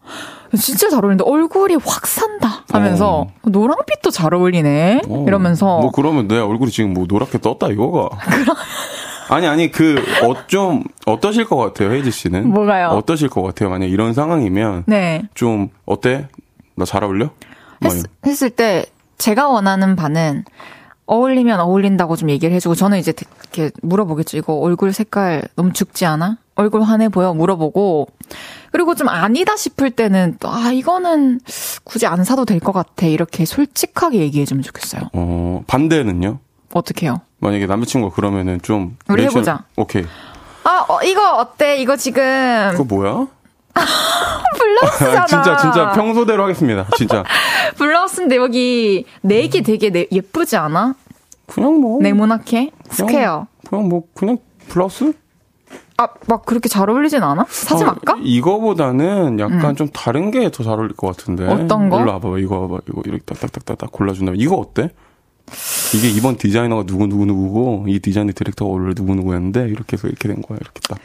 진짜 잘 어울린다. 얼굴이 확 산다. 하면서, 어. 노랑빛도 잘 어울리네. 어, 이러면서. 뭐 그러면 내 얼굴이 지금 뭐 노랗게 떴다 이거가. 아니 아니 그 어좀 어떠실 것 같아요 헤이즈 씨는? 뭐가요? 어떠실 것 같아요? 만약 이런 상황이면 네. 좀 어때? 나 잘 어울려? 뭐 했, 했을 때, 제가 원하는 바는, 어울리면 어울린다고 좀 얘기를 해주고, 저는 이제 이렇게 물어보겠죠. 이거 얼굴 색깔 너무 죽지 않아? 얼굴 환해 보여? 물어보고, 그리고 좀 아니다 싶을 때는, 또, 아, 이거는 굳이 안 사도 될 것 같아. 이렇게 솔직하게 얘기해주면 좋겠어요. 어 반대는요? 어떻게 해요? 만약에 남자친구가 그러면은 좀 우리 해보자. 오케이. 아, 어, 이거 어때? 이거 지금 그거 뭐야? 블라우스잖아. 진짜 진짜 평소대로 하겠습니다. 진짜 블라우스인데 여기 neck이 되게 네- 예쁘지 않아? 그냥 뭐 네모나게 square. 그냥 뭐 그냥 플러스? 아, 막 그렇게 잘 어울리진 않아? 사지 어, 말까? 이거보다는 약간 좀 다른 게 더 잘 어울릴 것 같은데. 어떤 거? 일로 와봐. 이거 봐봐. 이거 이렇게 딱딱딱딱 골라준다면 이거 어때? 이게 이번 디자이너가 누구 누구 누구고 이 디자인 디렉터가 원래 누구 누구였는데 이렇게 해서 이렇게 된 거야. 이렇게 딱.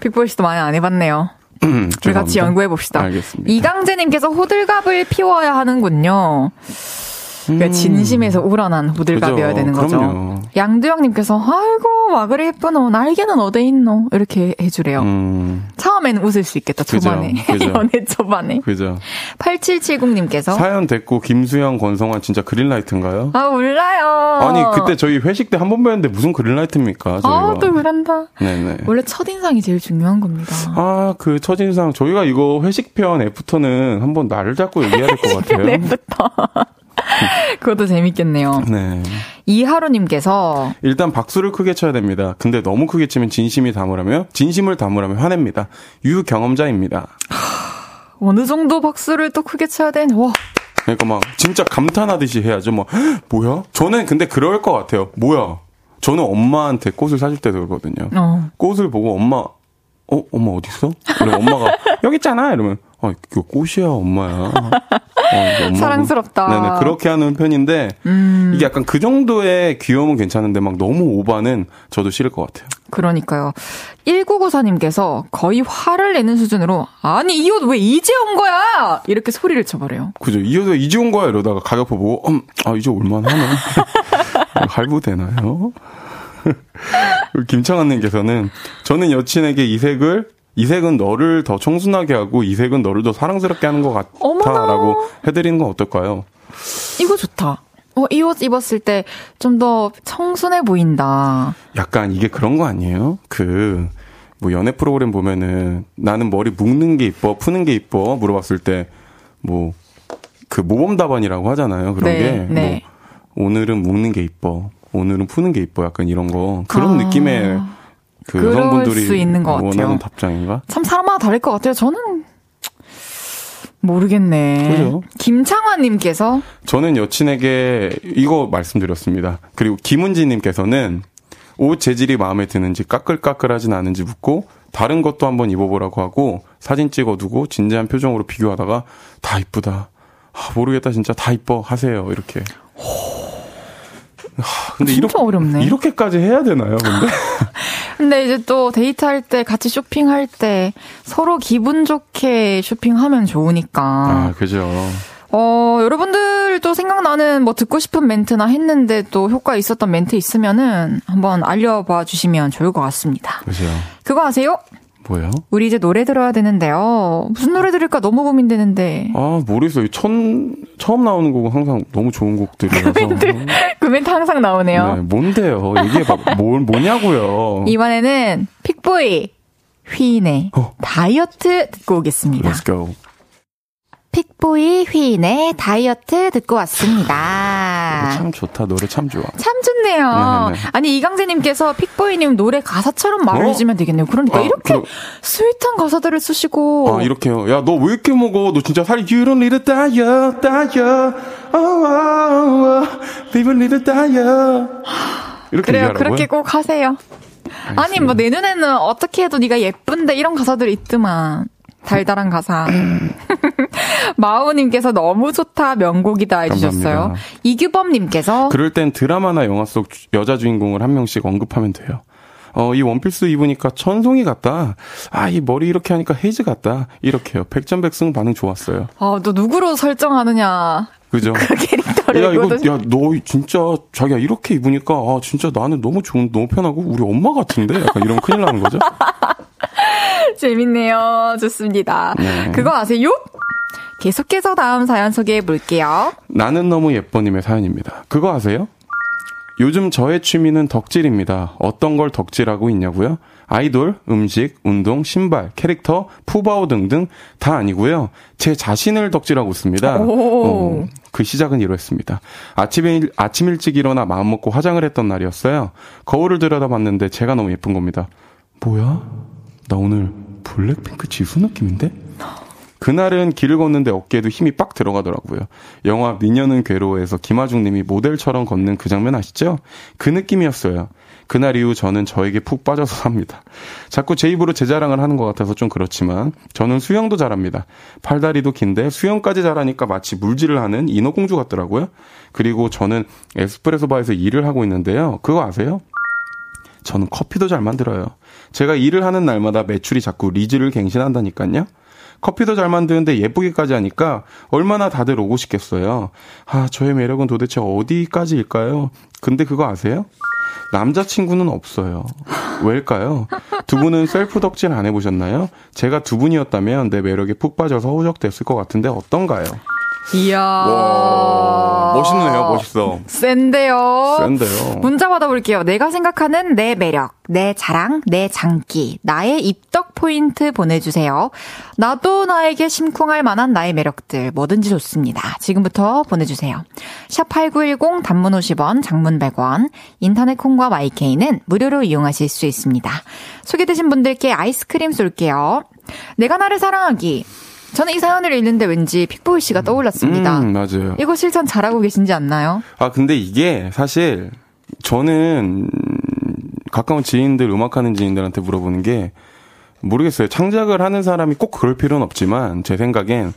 픽보이 씨도 많이 안 해봤네요. 우리 같이. 연구해 봅시다. 알겠습니다. 이강재님께서 호들갑을 피워야 하는군요. 그러니까 진심에서 우러난 호들갑이어야 음. 그죠. 되는 거죠. 그럼요. 양두영님께서 아이고 와 그래 예쁘노 날개는 어디 있노 이렇게 해주래요. 음, 처음에는 웃을 수 있겠다. 초반에 그죠. 연애 초반에. 그죠. 8770님께서 사연 됐고 김수영, 권성환 진짜 그린라이트인가요? 아 몰라요. 아니 그때 저희 회식 때 한 번 뵀는데 무슨 그린라이트입니까? 아또 그런다. 네네. 원래 첫 인상이 제일 중요한 겁니다. 아, 그 첫 인상 저희가 이거 회식편 애프터는 한번 날을 잡고 얘기해야 될 것 같아요. 내부터. 그것도 재밌겠네요. 네. 이하루님께서 일단 박수를 크게 쳐야 됩니다. 근데 너무 크게 치면 진심이 담으라며 진심을 담으라며 화냅니다. 유 경험자입니다. 어느 정도 박수를 또 크게 쳐야 되는 와 그러니까 막 진짜 감탄하듯이 해야죠. 뭐 "헉, 뭐야? 저는 근데 그럴 것 같아요. 뭐야? 저는 엄마한테 꽃을 사줄 때도 그러거든요. 어. 꽃을 보고 엄마 어 엄마 어디 있어? 그래 엄마가 여기 있잖아 이러면 아 이거 꽃이야 엄마야. 어, 이거 엄마고. 사랑스럽다. 네네 그렇게 하는 편인데 음. 이게 약간 그 정도의 귀여움은 괜찮은데 막 너무 오바는 저도 싫을 것 같아요. 그러니까요. 1994님께서 거의 화를 내는 수준으로 아니 이 옷 왜 이제 온 거야 이렇게 소리를 쳐버려요. 그죠? 이제 이제 온 거야 이러다가 가격표 보고 음, 아 이제 올만하네. 할부 되나요? 김창환님께서는 저는 여친에게 이 색을 이 색은 너를 더 청순하게 하고 이 색은 너를 더 사랑스럽게 하는 것. 같아라고 해드리는 건 어떨까요? 이거 좋다. 어, 이 옷 입었을 때 좀 더 청순해 보인다. 약간 이게 그런 거 아니에요? 그, 뭐 연애 프로그램 보면은 나는 머리 묶는 게 이뻐, 푸는 게 이뻐 물어봤을 때 뭐, 그 모범 답안이라고 하잖아요. 그런 네, 게. 네. 뭐 오늘은 묶는 게 이뻐. 오늘은 푸는 게 이뻐. 약간 이런 거. 그런 아, 느낌의 그 여성분들이 수 있는 것 같아요. 원하는 답장인가? 참 사람마다 다를 것 같아요. 저는 모르겠네. 그죠? 김창환님께서 저는 여친에게 이거 말씀드렸습니다. 그리고 김은지님께서는 옷 재질이 마음에 드는지 까끌까끌하진 않은지 묻고 다른 것도 한번 입어보라고 하고 사진 찍어두고 진지한 표정으로 비교하다가 다 이쁘다. 아, 모르겠다 진짜 다 이뻐 하세요 이렇게. 하, 근데 진짜 어렵네. 이렇게까지 해야 되나요? 근데 근데 이제 또 데이트할 때 같이 쇼핑할 때 서로 기분 좋게 쇼핑하면 좋으니까. 아 그죠. 어, 여러분들도 생각나는 뭐 듣고 싶은 멘트나 했는데 또 효과 있었던 멘트 있으면은 한번 알려봐 주시면 좋을 것 같습니다. 그죠. 그거 아세요? 뭐요? 우리 이제 노래 들어야 되는데요. 무슨 노래 들을까 너무 고민되는데. 아, 모르겠어요. 천, 처음 나오는 곡은 항상 너무 좋은 곡들이라서. 그 멘트 항상 나오네요. 네, 뭔데요? 얘기해봐. 뭘, 뭐냐고요. 이번에는 픽보이 휘인의 어. 다이어트 듣고 오겠습니다. Let's go. 픽보이 휘인의 다이어트 듣고 왔습니다. 참 좋다. 노래 참 좋아. 참 좋네요. 네네네. 아니 이강재님께서 픽보이님 노래 가사처럼 말을 어? 해주면 되겠네요. 그러니까 아, 이렇게 그럼- sweet한 가사들을 쓰시고 아, 이렇게요. 야, 너 왜 이렇게 먹어? 너 진짜 살이 You don't need a diet, diet. Oh, oh, oh. People need a diet. 이렇게 그래요. 얘기하라고요? 그렇게 꼭 하세요. 아니 뭐 내 눈에는 어떻게 해도 네가 예쁜데 이런 가사들 있더만. 달달한 가사. 마우님께서 너무 좋다 명곡이다 해주셨어요. 감사합니다. 이규범님께서 그럴 땐 드라마나 영화 속 주- 여자 주인공을 한 명씩 언급하면 돼요. 어, 이 원피스 입으니까 천송이 같다. 아, 이 머리 이렇게 하니까 헤이즈 같다. 이렇게요. 백전백승 반응 좋았어요. 아, 너 누구로 설정하느냐 그죠? 그 캐릭터를 야, 이거, 야, 너 진짜, 자기야, 이렇게 입으니까, 아, 진짜 나는 너무 좋은, 너무 편하고, 우리 엄마 같은데? 약간 이런 큰일 나는 거죠? 재밌네요. 좋습니다. 네. 그거 아세요? 계속해서 다음 사연 소개해 볼게요. 나는 너무 예뻐님의 사연입니다. 그거 아세요? 요즘 저의 취미는 덕질입니다. 어떤 걸 덕질하고 있냐고요? 아이돌, 음식, 운동, 신발, 캐릭터, 푸바오 등등 다 아니고요. 제 자신을 덕질하고 있습니다. 오. 어, 그 시작은 이렇습니다. 아침에 일- 아침 일찍 일어나 마음 먹고 화장을 했던 날이었어요. 거울을 들여다봤는데 제가 너무 예쁜 겁니다. 뭐야? 나 오늘 블랙핑크 지수 느낌인데? 그날은 길을 걷는데 어깨에도 힘이 빡 들어가더라고요. 영화 미녀는 괴로워에서 김하중 님이 모델처럼 걷는 그 장면 아시죠? 그 느낌이었어요. 그날 이후 저는 저에게 푹 빠져서 삽니다. 자꾸 제 입으로 제 자랑을 하는 것 같아서 좀 그렇지만 저는 수영도 잘합니다. 팔다리도 긴데 수영까지 잘하니까 마치 물질을 하는 인어공주 같더라고요. 그리고 저는 에스프레소 바에서 일을 하고 있는데요. 그거 아세요? 저는 커피도 잘 만들어요. 제가 일을 하는 날마다 매출이 자꾸 리즈를 갱신한다니까요. 커피도 잘 만드는데 예쁘게까지 하니까 얼마나 다들 오고 싶겠어요. 아, 저의 매력은 도대체 어디까지일까요? 근데 그거 아세요? 남자친구는 없어요. 왜일까요? 두 분은 셀프 덕질 안 해보셨나요? 제가 두 분이었다면 내 매력에 푹 빠져서 호적됐을 것 같은데 어떤가요? 이야. 와, 멋있네요, 멋있어. 센데요. 센데요. 문자 받아볼게요. 내가 생각하는 내 매력, 내 자랑, 내 장기, 나의 입덕 포인트 보내주세요. 나도 나에게 심쿵할 만한 나의 매력들 뭐든지 좋습니다. 지금부터 보내주세요. 샵8910 단문 50원, 장문 100원, 인터넷 콩과 마이케이는 무료로 이용하실 수 있습니다. 소개되신 분들께 아이스크림 쏠게요. 내가 나를 사랑하기. 저는 이 사연을 읽는데 왠지 픽보이 씨가 떠올랐습니다. 음, 맞아요. 이거 실천 잘하고 계신지 않나요? 아, 근데 이게 사실 저는 가까운 지인들, 음악하는 지인들한테 물어보는 게 모르겠어요. 창작을 하는 사람이 꼭 그럴 필요는 없지만 제 생각엔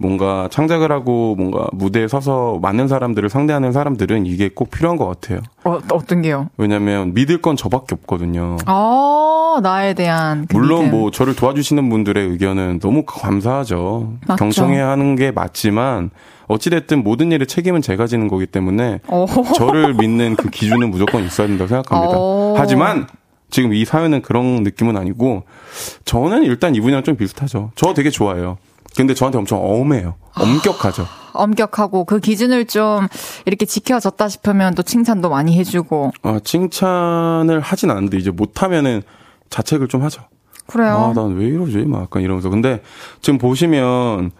뭔가 창작을 하고 뭔가 무대에 서서 많은 사람들을 상대하는 사람들은 이게 꼭 필요한 것 같아요. 어, 어떤 게요? 왜냐면 믿을 건 저밖에 없거든요. 아, 나에 대한. 그 물론 믿음. 뭐 저를 도와주시는 분들의 의견은 너무 감사하죠. 맞죠. 경청해야 하는 게 맞지만 어찌됐든 모든 일의 책임은 제가 지는 거기 때문에 어. 저를 믿는 그 기준은 무조건 있어야 된다고 생각합니다. 어. 하지만 지금 이 사연은 그런 느낌은 아니고 저는 일단 이 분야랑 좀 비슷하죠. 저 되게 좋아해요. 근데 저한테 엄청 엄해요. 엄격하죠. 엄격하고 그 기준을 좀 이렇게 지켜졌다 싶으면 또 칭찬도 많이 해주고. 아, 칭찬을 하진 않는데 이제 못하면은 자책을 좀 하죠. 그래요. 아, 난 왜 이러지? 막 약간 이러면서. 근데 지금 보시면,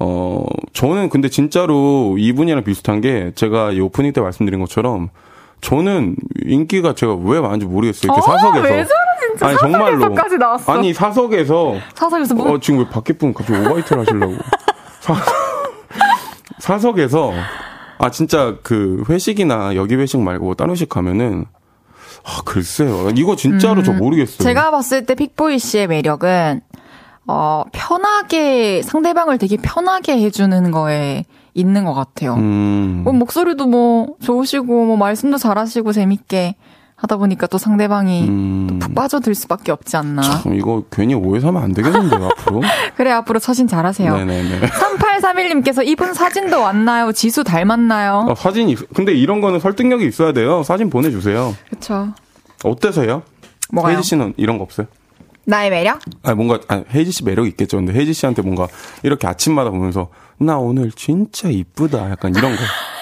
어, 저는 근데 진짜로 이분이랑 비슷한 게 제가 이 오프닝 때 말씀드린 것처럼 저는 인기가 제가 왜 많은지 모르겠어요. 이렇게 어, 사석에서. 진짜 아니, 정말로. 사석에서까지 나왔어. 아니, 사석에서. 사석에서 뭐? 어, 지금 왜 밖에 분 갑자기 오바이트를 하시려고. 사, 사석에서. 아, 진짜 그 회식이나 여기 회식 말고 다른 회식 가면은 아, 글쎄요. 이거 진짜로 저 모르겠어요. 음, 제가 봤을 때 픽보이 씨의 매력은, 어, 편하게, 상대방을 되게 편하게 해주는 거에 있는 것 같아요. 음. 뭐 목소리도 뭐 좋으시고, 뭐 말씀도 잘하시고, 재밌게 하다 보니까 또 상대방이 음. 푹 빠져들 수밖에 없지 않나. 참, 이거 괜히 오해 사면 안 되겠는데요, 앞으로? 그래, 앞으로 처신 잘하세요. 네네네. 3831님께서 이분 사진도 왔나요? 지수 닮았나요? 아, 사진, 있, 근데 이런 거는 설득력이 있어야 돼요. 사진 보내주세요. 그쵸. 어때서요? 뭐가요? 혜지 씨는 이런 거 없어요? 나의 매력? 아 뭔가 아, 혜지 씨 매력 있겠죠. 근데 혜지 씨한테 뭔가 이렇게 아침마다 보면서 나 오늘 진짜 이쁘다. 약간 이런 거.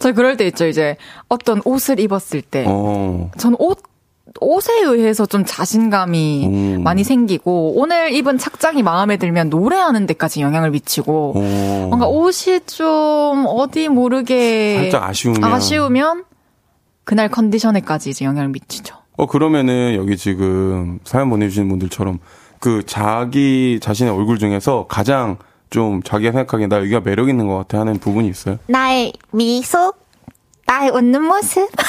저 그럴 때 있죠. 이제 어떤 옷을 입었을 때. 어. 저는 옷 옷에 의해서 좀 자신감이 음. 많이 생기고 오늘 입은 착장이 마음에 들면 노래하는 데까지 영향을 미치고 오. 뭔가 옷이 좀 어디 모르게 살짝 아쉬우면 아쉬우면 그날 컨디션에까지 이제 영향을 미치죠. 어 그러면은 여기 지금 사연 보내주신 분들처럼 그 자기 자신의 얼굴 중에서 가장 좀 자기가 생각하기에 나 여기가 매력 있는 것 같아 하는 부분이 있어요? 나의 미소, 나의 웃는 모습.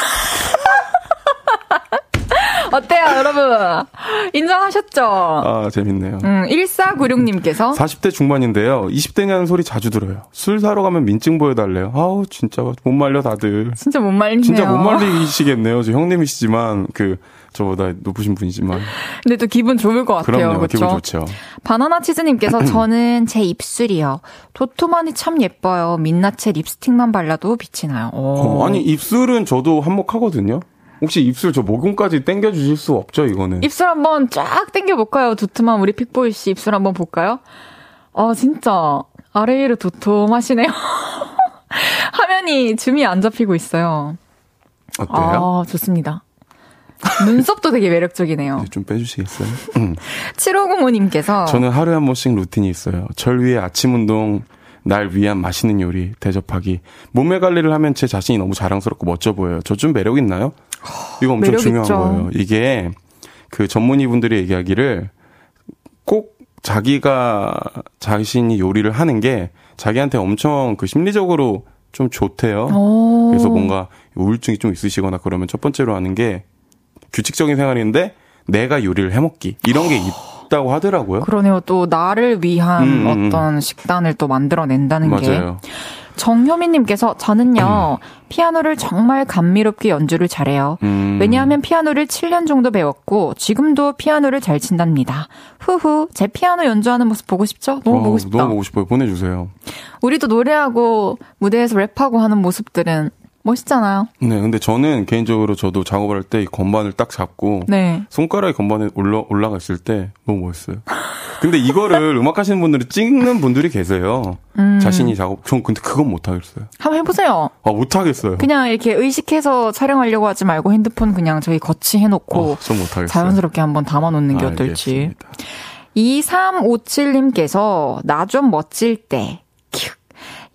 어때요, 여러분? 인정하셨죠? 아, 재밌네요. 음, 1496님께서 40대 중반인데요. 20대냐는 소리 자주 들어요. 술 사러 가면 민증 보여달래요. 아우, 진짜 못 말려, 다들. 진짜 못 말리네요. 진짜 못 말리시겠네요. 저 형님이시지만, 그, 저보다 높으신 분이지만. 근데 또 기분 좋을 것 같아요. 그럼요, 그쵸? 기분 좋죠. 바나나 치즈님께서 저는 제 입술이요. 도톰하니 참 예뻐요. 민낯에 립스틱만 발라도 빛이 나요. 어, 아니, 입술은 저도 한몫하거든요. 혹시 입술 저 모공까지 당겨 주실 수 없죠, 이거는? 입술 한번 쫙 당겨 볼까요? 두툼한 우리 픽보이 씨 입술 한번 볼까요? 아, 진짜 아래 위로 도톰하시네요. 화면이 줌이 안 잡히고 있어요. 어때요? 아, 좋습니다. 눈썹도 되게 매력적이네요. 좀 빼주시겠어요? 7505님께서 저는 하루에 한 번씩 루틴이 있어요. 절 위해 아침 운동, 날 위한 맛있는 요리 대접하기. 몸매 관리를 하면 제 자신이 너무 자랑스럽고 멋져 보여요. 저 좀 매력 있나요? 이거 엄청 중요한 있죠. 거예요. 이게 그 전문의 분들이 얘기하기를 꼭 자기가 자신이 요리를 하는 게 자기한테 엄청 그 심리적으로 좀 좋대요. 오. 그래서 뭔가 우울증이 좀 있으시거나 그러면 첫 번째로 하는 게 규칙적인 생활인데 내가 요리를 해먹기 이런 게 있다고 하더라고요. 그러네요. 또 나를 위한 음, 음, 음. 어떤 식단을 또 만들어낸다는 맞아요. 게. 정효민님께서 저는요 음. 피아노를 정말 감미롭게 연주를 잘해요. 음. 왜냐하면 피아노를 7년 정도 배웠고 지금도 피아노를 잘 친답니다. 후후 제 피아노 연주하는 모습 보고 싶죠? 너무 어, 보고 싶다. 너무 보고 싶어요. 보내주세요. 우리도 노래하고 무대에서 랩하고 하는 모습들은 멋있잖아요. 네, 근데 저는 개인적으로 저도 작업을 할때이 건반을 딱 잡고 네. 손가락이 건반에 올라 올라가 있을 때 너무 멋있어요. 근데 이거를 음악 하시는 분들이 찍는 분들이 계세요. 음. 자신이 작업. 전 근데 그건 못 하겠어요. 한번 해보세요. 아, 못 하겠어요. 그냥 이렇게 의식해서 촬영하려고 하지 말고 핸드폰 그냥 저희 거치 해놓고 어, 자연스럽게 한번 담아놓는 게 어떨지. 2357님께서 나 좀 멋질 때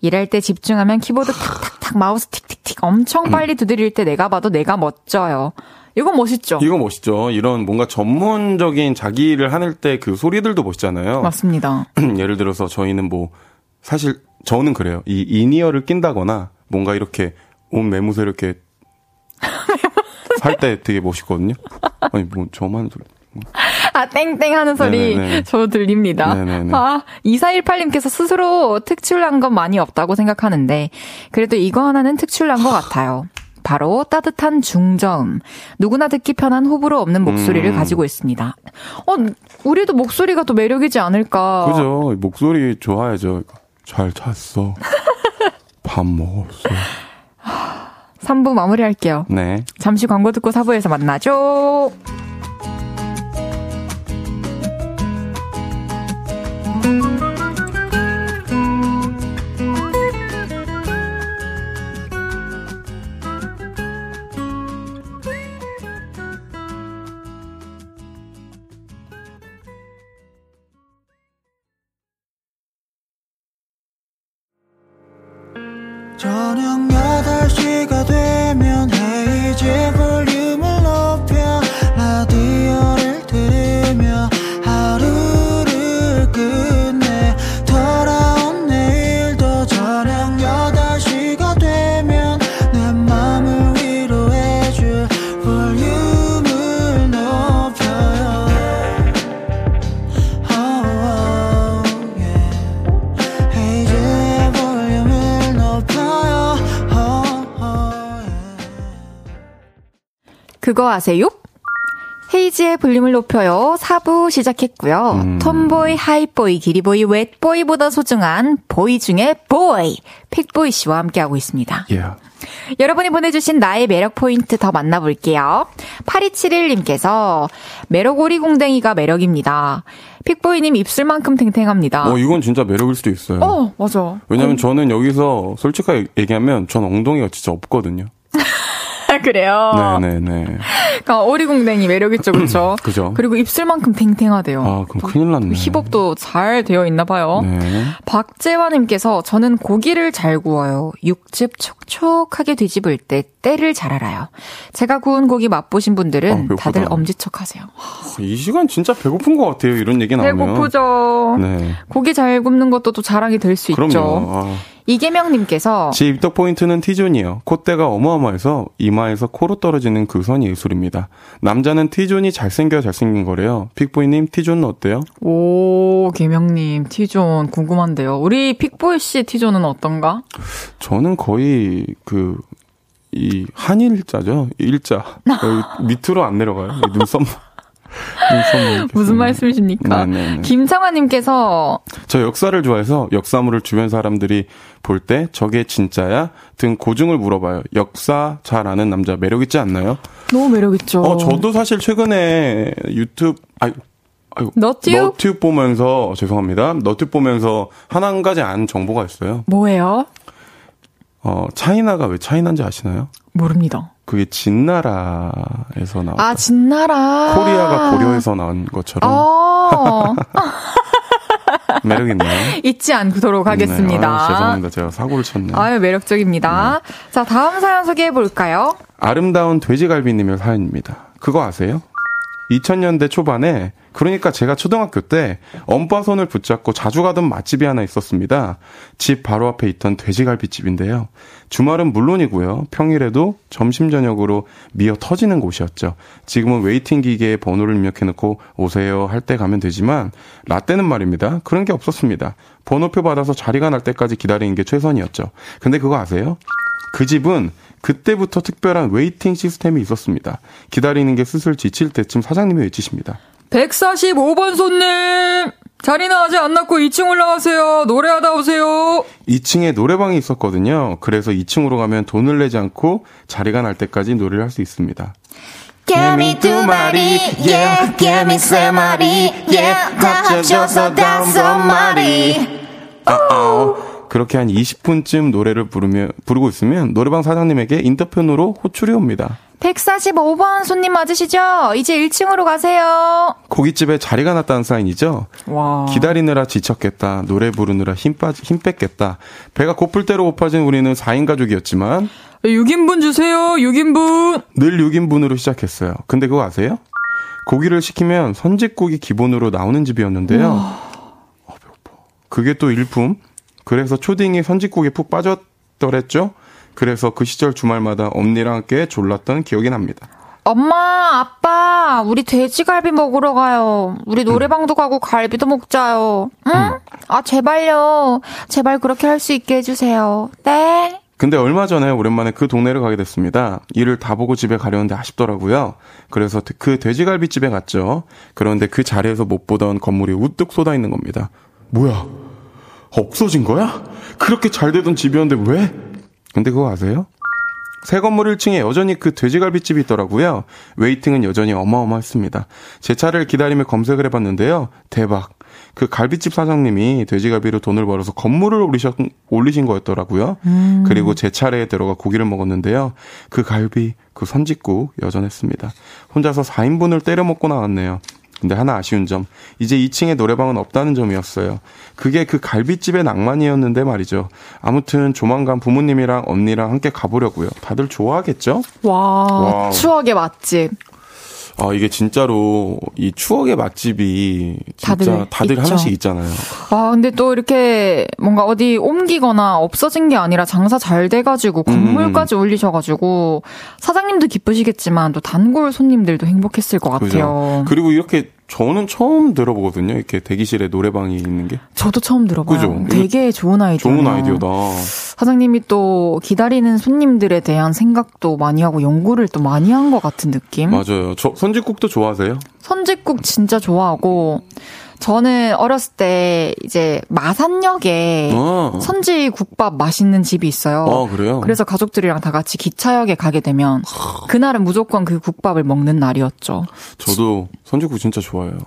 일할 때 집중하면 키보드 탁탁탁 마우스 틱틱틱 엄청 음. 빨리 두드릴 때 내가 봐도 내가 멋져요. 이거 멋있죠? 이거 멋있죠. 이런 뭔가 전문적인 자기 일을 하는 때 그 소리들도 멋있잖아요. 맞습니다. 예를 들어서 저희는 뭐 사실 저는 그래요. 이 in-ear를 낀다거나 뭔가 이렇게 온 매무새 이렇게 할 때 되게 멋있거든요. 아니 뭐 저만 소리. 아, 땡땡 하는 소리 네네네. 저 들립니다. 네네네. 아, 2418님께서 스스로 특출난 건 많이 없다고 생각하는데, 그래도 이거 하나는 특출난 것 같아요. 바로 따뜻한 중저음. 누구나 듣기 편한 호불호 없는 목소리를 음. 가지고 있습니다. 어, 우리도 목소리가 또 매력이지 않을까. 그죠. 목소리 좋아야죠. 잘 잤어. 밥 먹었어. 3부 마무리할게요. 네. 잠시 광고 듣고 4부에서 만나죠. 저녁 8시가 되면 헤이즈 볼 아세요? 헤이즈의 볼륨을 높여요. 4부 시작했고요. 음. 톰보이, 하이보이, 기리보이, 웻보이보다 소중한 보이 중에 보이, 픽보이 씨와 함께하고 있습니다. Yeah. 여러분이 보내주신 나의 매력 포인트 더 만나볼게요. 8271님께서 매력 오리 공댕이가 매력입니다. 픽보이님 입술만큼 탱탱합니다. 어, 이건 진짜 매력일 수도 있어요. 어, 맞아. 왜냐면 어. 저는 여기서 솔직하게 얘기하면 전 엉덩이가 진짜 없거든요. 그래요? 네네네. 그러니까 오리공댕이 매력있죠, 그렇죠? 그죠. 그리고 입술만큼 탱탱하대요. 아, 그럼 큰일 났네. 힙업도 잘 되어 있나 봐요. 네. 박재화님께서 저는 고기를 잘 구워요. 육즙 촉촉하게 뒤집을 때 때를 잘 알아요. 제가 구운 고기 맛보신 분들은 아, 다들 엄지척하세요. 이 시간 진짜 배고픈 것 같아요. 이런 얘기 나오면. 배고프죠. 네. 고기 잘 굽는 것도 또 자랑이 될 수 있죠. 아. 이계명님께서 제 입덕 포인트는 T존이요. 콧대가 어마어마해서 이마에서 코로 떨어지는 그 선이 예술입니다. 남자는 T존이 잘생겨 잘생긴 거래요. 픽보이님 T존은 어때요? 오 계명님 T zone 궁금한데요. 우리 픽보이 씨 T존은 어떤가? 저는 거의 그 이 한일자죠. 일자 밑으로 안 내려가요. 눈썹 무슨 말씀이십니까? 네네네. 네, 네. 김창화님께서 저 역사를 좋아해서 역사물을 주변 사람들이 볼 때 저게 진짜야 등 고증을 물어봐요. 역사 잘 아는 남자 매력 있지 않나요? 너무 매력 있죠. 어 저도 사실 최근에 유튜브 아유 아유 너튜브? 너튜브 보면서 죄송합니다. 너튜브 보면서 하나 가지 안 정보가 있어요. 뭐예요? 어 차이나가 왜 차이나인지 아시나요? 모릅니다. 그게 진나라에서 나온. 아, 진나라. 코리아가 고려에서 나온 것처럼. 어. 매력 있나요? 잊지 않도록 네. 하겠습니다. 네, 아, 죄송합니다. 제가 사고를 쳤네요. 아유, 매력적입니다. 네. 자, 다음 사연 소개해 볼까요? 아름다운 돼지갈비님의 사연입니다. 그거 아세요? 2000년대 초반에 그러니까 제가 초등학교 때 엄빠 손을 붙잡고 자주 가던 맛집이 하나 있었습니다. 집 바로 앞에 있던 돼지갈비집인데요. 주말은 물론이고요. 평일에도 점심 저녁으로 미어 터지는 곳이었죠. 지금은 waiting 기계에 번호를 입력해 놓고 오세요 할 때 가면 되지만 라떼는 말입니다. 그런 게 없었습니다. 번호표 받아서 자리가 날 때까지 기다리는 게 최선이었죠. 근데 그거 아세요? 그 집은 그때부터 특별한 waiting 시스템이 있었습니다. 기다리는 게 슬슬 지칠 때쯤 사장님이 외치십니다. 145번 손님! 자리는 아직 안 났고 2층 올라가세요. 노래하다 오세요. 2층에 노래방이 있었거든요. 그래서 2층으로 가면 돈을 내지 않고 자리가 날 때까지 노래를 할 수 있습니다. 개미 두 마리, yeah, 개미 세 마리, yeah, 다 합쳐서 다섯 마리. Uh-oh. 그렇게 한 20분쯤 노래를 부르며, 부르고 있으면 노래방 사장님에게 인터폰으로 호출이 옵니다. 145번 손님 맞으시죠? 이제 1층으로 가세요. 고깃집에 자리가 났다는 사인이죠? 와. 기다리느라 지쳤겠다. 노래 부르느라 힘 빠지, 힘 뺐겠다. 배가 고플 대로 고파진 우리는 4인 가족이었지만 6인분 주세요. 6인분. 늘 6인분으로 시작했어요. 근데 그거 아세요? 고기를 시키면 선짓국이 기본으로 나오는 집이었는데요. 어, 배고파. 그게 또 일품. 그래서 초딩이 선짓국에 푹 빠졌더랬죠? 그래서 그 시절 주말마다 엄니랑 함께 졸랐던 기억이 납니다. 엄마, 아빠, 우리 돼지갈비 먹으러 가요. 우리 노래방도 음. 가고 갈비도 먹자요. 응? 음. 아, 제발요. 제발 그렇게 할 수 있게 해주세요. 네. 근데 얼마 전에 오랜만에 그 동네를 가게 됐습니다. 일을 다 보고 집에 가려는데 아쉽더라고요. 그래서 그 돼지갈비집에 갔죠. 그런데 그 자리에서 못 보던 건물이 우뚝 쏟아 있는 겁니다. 뭐야? 없어진 거야? 그렇게 잘 되던 집이었는데 왜? 근데 그거 아세요? 새 건물 1층에 여전히 그 돼지갈비집이 있더라고요. 웨이팅은 여전히 어마어마했습니다. 제 차를 기다리며 검색을 해봤는데요. 대박. 그 갈비집 사장님이 돼지갈비로 돈을 벌어서 건물을 올리셨, 올리신 거였더라고요. 음. 그리고 제 차례에 들어가 고기를 먹었는데요. 그 갈비, 그 선짓국 여전했습니다. 혼자서 4인분을 때려 먹고 나왔네요. 근데 하나 아쉬운 점, 이제 2층에 노래방은 없다는 점이었어요. 그게 그 갈비집의 낭만이었는데 말이죠. 아무튼 조만간 부모님이랑 언니랑 함께 가보려고요. 다들 좋아하겠죠? 와, 와. 추억의 맛집. 아, 이게 진짜로 이 추억의 맛집이 진짜 다들, 다들 하나씩 있잖아요. 아, 근데 또 이렇게 뭔가 어디 옮기거나 없어진 게 아니라 장사 잘 돼가지고 건물까지 음. 올리셔가지고 사장님도 기쁘시겠지만 또 단골 손님들도 행복했을 것 같아요. 그죠. 그리고 이렇게 저는 처음 들어보거든요. 이렇게 대기실에 노래방이 있는 게. 저도 처음 들어봐요. 그죠? 되게 좋은 아이디어. 좋은 아이디어다. 사장님이 또 기다리는 손님들에 대한 생각도 많이 하고 연구를 또 많이 한 것 같은 느낌. 맞아요. 저 선지국도 좋아하세요? 선지국 진짜 좋아하고 저는 어렸을 때 이제 마산역에 아. 선지 국밥 맛있는 집이 있어요. 아, 그래요? 그래서 가족들이랑 다 같이 기차역에 가게 되면 그날은 무조건 그 국밥을 먹는 날이었죠. 저도 선지국 진짜 좋아해요.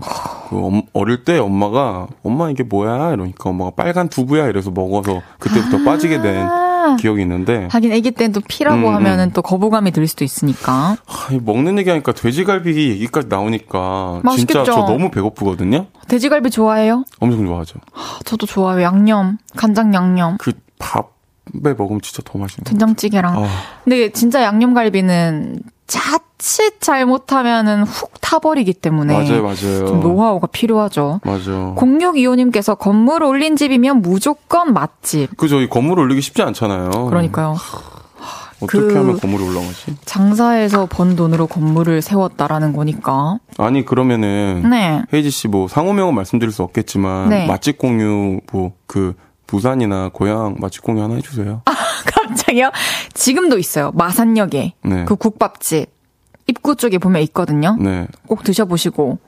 그 엄- 어릴 때 엄마가 엄마 이게 뭐야 이러니까 엄마가 빨간 두부야 이래서 먹어서 그때부터 빠지게 된 아. 기억이 있는데 하긴 아기 때는 또 피라고 음, 하면은 또 거부감이 들 수도 있으니까. 하, 이 먹는 얘기하니까 돼지갈비 얘기까지 나오니까 맛있겠죠? 진짜 저 너무 배고프거든요. 돼지갈비 좋아해요? 엄청 좋아하죠. 아, 저도 좋아요. 양념, 간장 양념, 그 밥 에 먹으면 진짜 더 맛있는. 된장찌개랑. 아, 근데 진짜 양념갈비는 자칫 잘못하면은 훅 타버리기 때문에 맞아요, 맞아요. 좀 노하우가 필요하죠. 맞아. 0625님께서 건물 올린 집이면 무조건 맛집. 그죠, 이 건물 올리기 쉽지 않잖아요. 그러니까요. 어떻게 그- 하면 건물이 올라가지? 장사해서 번 돈으로 건물을 세웠다라는 거니까. 아니 그러면은 네. 헤이지 씨 뭐 상호명은 말씀드릴 수 없겠지만 네. 맛집 공유 뭐 그 부산이나 고향 맛집 공유 하나 해주세요. 갑자기요? 지금도 있어요. 마산역에. 네. 그 국밥집. 입구 쪽에 보면 있거든요. 네, 꼭 드셔보시고.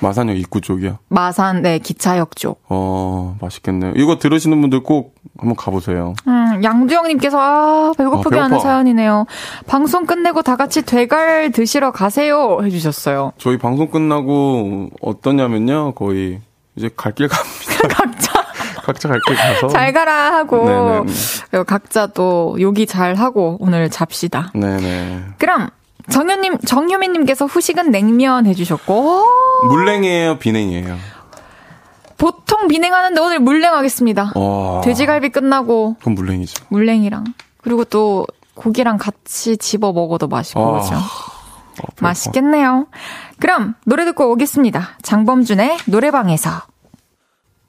마산역 입구 쪽이요. 마산, 네, 기차역 쪽. 어 맛있겠네요. 이거 들으시는 분들 꼭 한번 가보세요. 음, 양두영님께서, 아, 배고프게 아, 하는. 사연이네요. 방송 끝내고 다 같이 되갈 드시러 가세요. 해주셨어요. 저희 방송 끝나고 어떠냐면요, 거의 이제 갈 길 갑니다. 각자 각자 갈 길 가서. 잘 가라 하고, 네네네. 그리고 각자 또 요기 잘 하고 오늘 잡시다. 네네. 그럼, 정현님, 정효민님께서 후식은 냉면 해주셨고, 오, 물냉이에요, 비냉이에요. 보통 비냉하는데 오늘 물냉하겠습니다. 와. 돼지갈비 끝나고 그건 물냉이죠. 물냉이랑 그리고 또 고기랑 같이 집어 먹어도 맛있고 아, 그죠? 어, 배고파. 맛있겠네요. 그럼 노래 듣고 오겠습니다. 장범준의 노래방에서.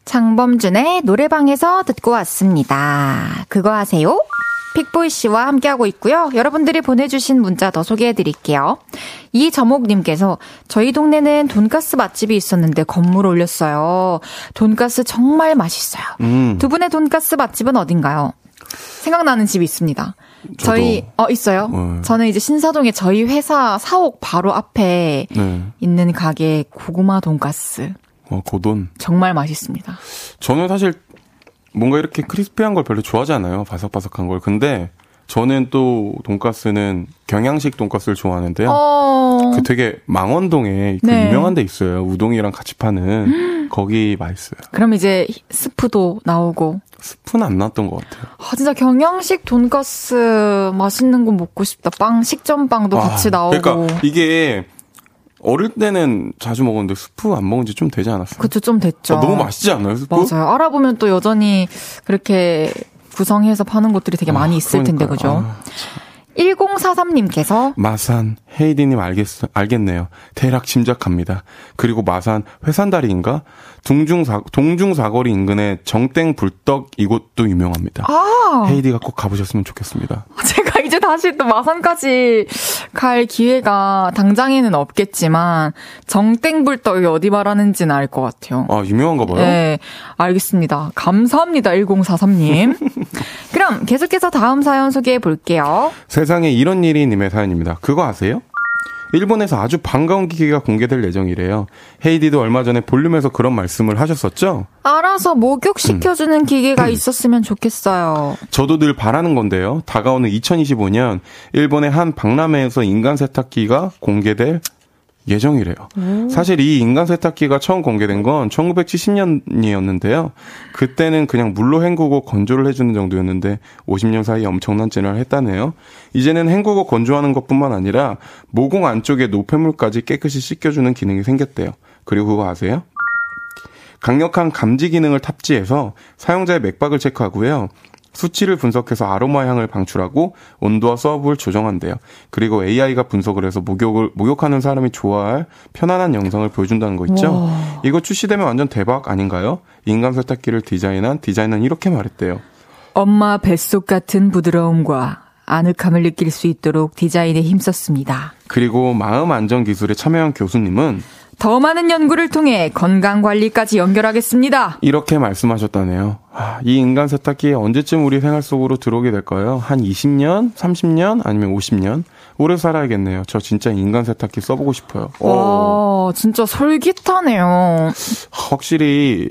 장범준의 노래방에서 듣고 왔습니다. 그거 아세요? 픽보이 씨와 함께하고 있고요. 여러분들이 보내주신 문자 더 소개해 드릴게요. 이저목님께서 저희 동네는 돈가스 맛집이 있었는데 건물 올렸어요. 돈가스 정말 맛있어요. 음. 두 분의 돈가스 맛집은 어딘가요? 생각나는 집이 있습니다. 저희 어 있어요. 네. 저는 이제 신사동에 저희 회사 사옥 바로 앞에 네. 있는 가게 고구마 돈가스 어, 고돈. 정말 맛있습니다. 저는 사실 뭔가 이렇게 크리스피한 걸 별로 좋아하지 않아요. 바삭바삭한 걸. 근데 저는 또 돈가스는 경양식 돈가스를 좋아하는데요. 어. 그 되게 망원동에 그 네. 유명한 데 있어요. 우동이랑 같이 파는 거기 맛있어요. 그럼 이제 스프도 나오고. 스프는 안 나왔던 것 같아요. 아, 진짜 경양식 돈가스 맛있는 거 먹고 싶다. 빵, 식전빵도 같이 아, 나오고. 그러니까 이게 어릴 때는 자주 먹었는데 스프 안 먹은 지 좀 되지 않았어요? 그쵸, 좀 됐죠. 아, 너무 맛있지 않나요, 스프? 맞아요. 알아보면 또 여전히 그렇게 구성해서 파는 곳들이 되게 많이 있을 텐데, 그러니까요. 그죠? 아, 1043님께서 마산 헤이디님 알겠 알겠네요. 대략 짐작합니다. 그리고 마산 회산다리인가 동중 사 동중 사거리 인근의 정땡 불떡 이곳도 유명합니다. 아, 헤이디가 꼭 가보셨으면 좋겠습니다. 제가 이제 다시 또 마산까지 갈 기회가 당장에는 없겠지만 정땡불떡이 어디 말하는지는 알 것 같아요. 아 유명한가 봐요. 네, 알겠습니다. 감사합니다, 1043님. 그럼 계속해서 다음 사연 소개해 볼게요. 세상에 이런 일이 님의 사연입니다. 그거 아세요? 일본에서 아주 반가운 기계가 공개될 예정이래요. 헤이디도 얼마 전에 볼륨에서 그런 말씀을 하셨었죠? 알아서 목욕시켜주는 기계가 있었으면 좋겠어요. 저도 늘 바라는 건데요. 다가오는 2025년 일본의 한 박람회에서 인간 세탁기가 공개될 예정이래요. 사실 이 인간 세탁기가 처음 공개된 건 1970년이었는데요. 그때는 그냥 물로 헹구고 건조를 해주는 정도였는데 50년 사이에 엄청난 진화를 했다네요. 이제는 헹구고 건조하는 것뿐만 아니라 모공 안쪽에 노폐물까지 깨끗이 씻겨주는 기능이 생겼대요. 그리고 그거 아세요? 강력한 감지 기능을 탑재해서 사용자의 맥박을 체크하고요. 수치를 분석해서 아로마 향을 방출하고 온도와 서브를 조정한대요. 그리고 AI가 분석을 해서 목욕을 목욕하는 사람이 좋아할 편안한 영상을 보여준다는 거 있죠. 이거 출시되면 완전 대박 아닌가요? 인간 세탁기를 디자인한 디자이너는 이렇게 말했대요. 엄마 뱃속 같은 부드러움과 아늑함을 느낄 수 있도록 디자인에 힘썼습니다. 그리고 마음 안정 기술에 참여한 교수님은 더 많은 연구를 통해 건강 관리까지 연결하겠습니다. 이렇게 말씀하셨다네요. 아, 이 인간 세탁기 언제쯤 우리 생활 속으로 들어오게 될까요? 한 20년, 30년, 아니면 50년? 오래 살아야겠네요. 저 진짜 인간 세탁기 써보고 싶어요. 와, 진짜 솔깃하네요. 확실히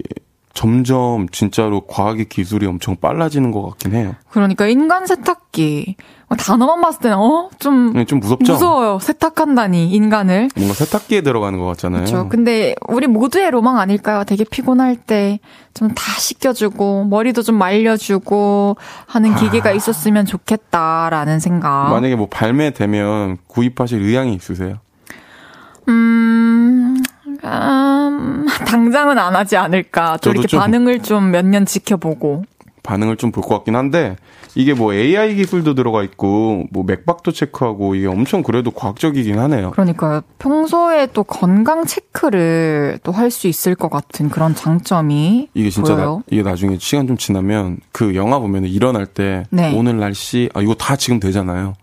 점점 진짜로 과학의 기술이 엄청 빨라지는 것 같긴 해요. 그러니까 인간 세탁기 단어만 봤을 때는 어? 좀, 네, 좀 무섭죠? 무서워요. 세탁한다니 인간을. 뭔가 세탁기에 들어가는 것 같잖아요. 그렇죠. 근데 우리 모두의 로망 아닐까요? 되게 피곤할 때 좀 다 씻겨주고 머리도 좀 말려주고 하는 기계가 아... 있었으면 좋겠다라는 생각. 만약에 뭐 발매되면 구입하실 의향이 있으세요? 음, 음 당장은 안 하지 않을까. 또 이렇게 좀... 반응을 좀 몇 년 지켜보고. 반응을 좀 볼 것 같긴 한데 이게 뭐 AI 기술도 들어가 있고 뭐 맥박도 체크하고 이게 엄청 그래도 과학적이긴 하네요. 그러니까요. 평소에 또 건강 체크를 또 할 수 있을 것 같은 그런 장점이 이게 진짜 나, 이게 나중에 시간 좀 지나면 그 영화 보면 일어날 때 네. 오늘 날씨 아 이거 다 지금 되잖아요.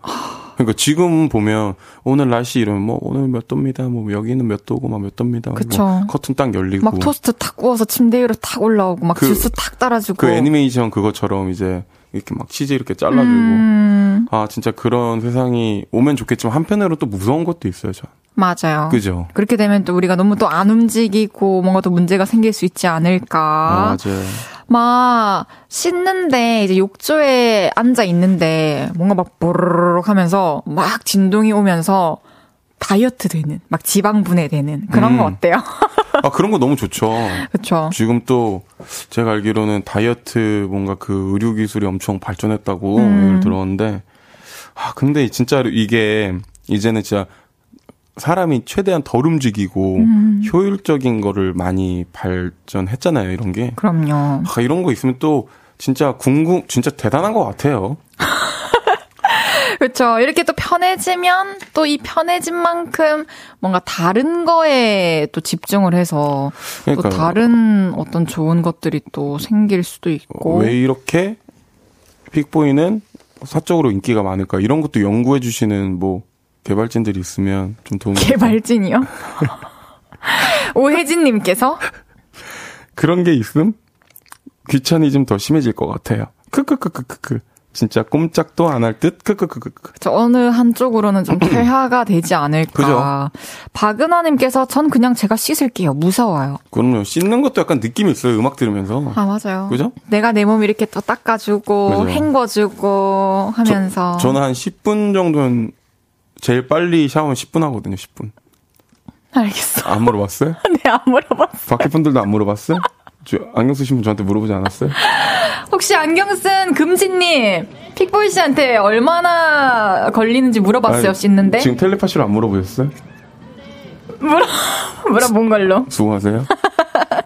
그러니까 지금 보면 오늘 날씨 이러면 뭐 오늘 몇 도입니다. 뭐 여기는 몇 도고 막 몇 도입니다. 그쵸. 뭐 커튼 딱 열리고 막 토스트 탁 구워서 침대 위로 탁 올라오고 막 그, 주스 탁 따라주고 그 애니메이션 그것처럼 이제 이렇게 막 CG 이렇게 잘라주고 음. 아 진짜 그런 세상이 오면 좋겠지만 한편으로 또 무서운 것도 있어요, 저. 맞아요. 그죠. 그렇게 되면 또 우리가 너무 또 안 움직이고 뭔가 또 문제가 생길 수 있지 않을까. 아, 맞아요. 막 씻는데 이제 욕조에 앉아 있는데 뭔가 막 보르륵 하면서 막 진동이 오면서 다이어트 되는 막 지방 분해되는 그런 음. 거 어때요? 아 그런 거 너무 좋죠. 그렇죠. 지금 또 제가 알기로는 다이어트 뭔가 그 의료 기술이 엄청 발전했다고 음. 들었는데 아 근데 진짜로 이게 이제는 진짜 사람이 최대한 덜 움직이고 음. 효율적인 거를 많이 발전했잖아요, 이런 게. 그럼요. 아, 이런 거 있으면 또 진짜 궁금, 진짜 대단한 것 같아요. 그렇죠. 이렇게 또 편해지면 또 이 편해진 만큼 뭔가 다른 거에 또 집중을 해서 그러니까요. 또 다른 어떤 좋은 것들이 또 생길 수도 있고. 왜 이렇게 픽보이는 사적으로 인기가 많을까? 이런 것도 연구해 주시는 뭐 개발진들이 있으면 좀 도움이 개발진이요? 오혜진님께서 그런 게 있음 귀차니즘 더 심해질 것 같아요. 크크크크크크. 진짜 꼼짝도 안 할 듯? 크크크크크. 저 어느 한쪽으로는 좀 퇴화가 되지 않을까. 그죠? 박은하님께서 전 그냥 제가 씻을게요. 무서워요. 그럼요. 씻는 것도 약간 느낌이 있어요. 음악 들으면서. 아, 맞아요. 그죠? 내가 내 몸 이렇게 또 닦아주고, 맞아요. 헹궈주고 하면서. 저, 저는 한 10분 정도는 제일 빨리 샤워하면 10분 하거든요, 10분. 알겠어. 안 물어봤어요? 네, 안 물어봤어요. 밖에 분들도 안 물어봤어요? 저 안경 쓰신 분 저한테 물어보지 않았어요? 혹시 안경 쓴 금지님, 픽보이 씨한테 얼마나 걸리는지 물어봤어요, 아니, 씻는데? 지금 텔레파시로 안 물어보셨어요? 물어, 물어본 걸로. 수고하세요.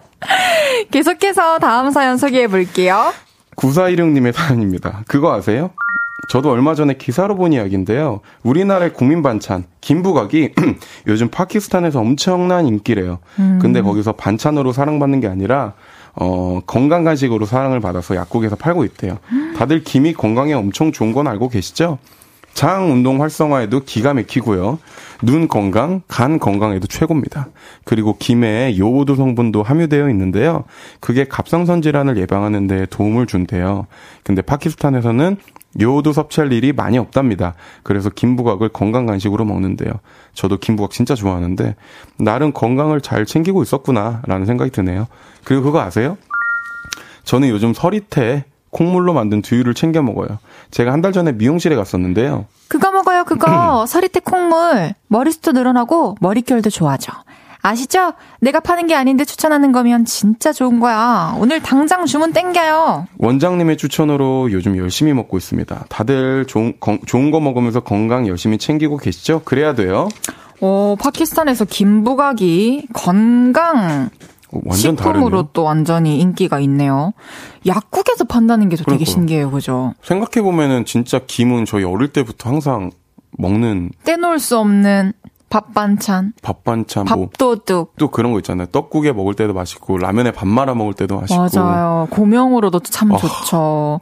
계속해서 다음 사연 소개해 볼게요. 9416님의 사연입니다. 그거 아세요? 저도 얼마 전에 기사로 본 이야기인데요. 우리나라의 국민 반찬 김부각이 요즘 파키스탄에서 엄청난 인기래요. 음. 근데 거기서 반찬으로 사랑받는 게 아니라 어, 건강 간식으로 사랑을 받아서 약국에서 팔고 있대요. 다들 김이 건강에 엄청 좋은 건 알고 계시죠? 장 운동 활성화에도 기가 막히고요. 눈 건강, 간 건강에도 최고입니다. 그리고 김에 요오드 성분도 함유되어 있는데요. 그게 갑상선 질환을 예방하는 데 도움을 준대요. 근데 파키스탄에서는 요오드 섭취할 일이 많이 없답니다. 그래서 김부각을 건강 간식으로 먹는데요. 저도 김부각 진짜 좋아하는데 나름 건강을 잘 챙기고 있었구나라는 생각이 드네요. 그리고 그거 아세요? 저는 요즘 서리태 콩물로 만든 두유를 챙겨 먹어요. 제가 한 달 전에 미용실에 갔었는데요. 그거 먹어요, 그거. 서리태 콩물. 머리숱도 늘어나고 머릿결도 좋아져. 아시죠? 내가 파는 게 아닌데 추천하는 거면 진짜 좋은 거야. 오늘 당장 주문 땡겨요. 원장님의 추천으로 요즘 열심히 먹고 있습니다. 다들 좋은, 건, 좋은 거 먹으면서 건강 열심히 챙기고 계시죠? 그래야 돼요. 어, 파키스탄에서 김부각이 건강 어, 완전 식품으로. 또 완전히 인기가 있네요. 약국에서 판다는 게 또 되게 신기해요, 그죠? 생각해 보면은 진짜 김은 저희 어릴 때부터 항상 먹는 떼놓을 수 없는 밥 반찬. 밥 반찬. 뭐 밥도둑. 또 그런 거 있잖아요. 떡국에 먹을 때도 맛있고 라면에 밥 말아 먹을 때도 맛있고. 맞아요. 고명으로도 참 어. 좋죠.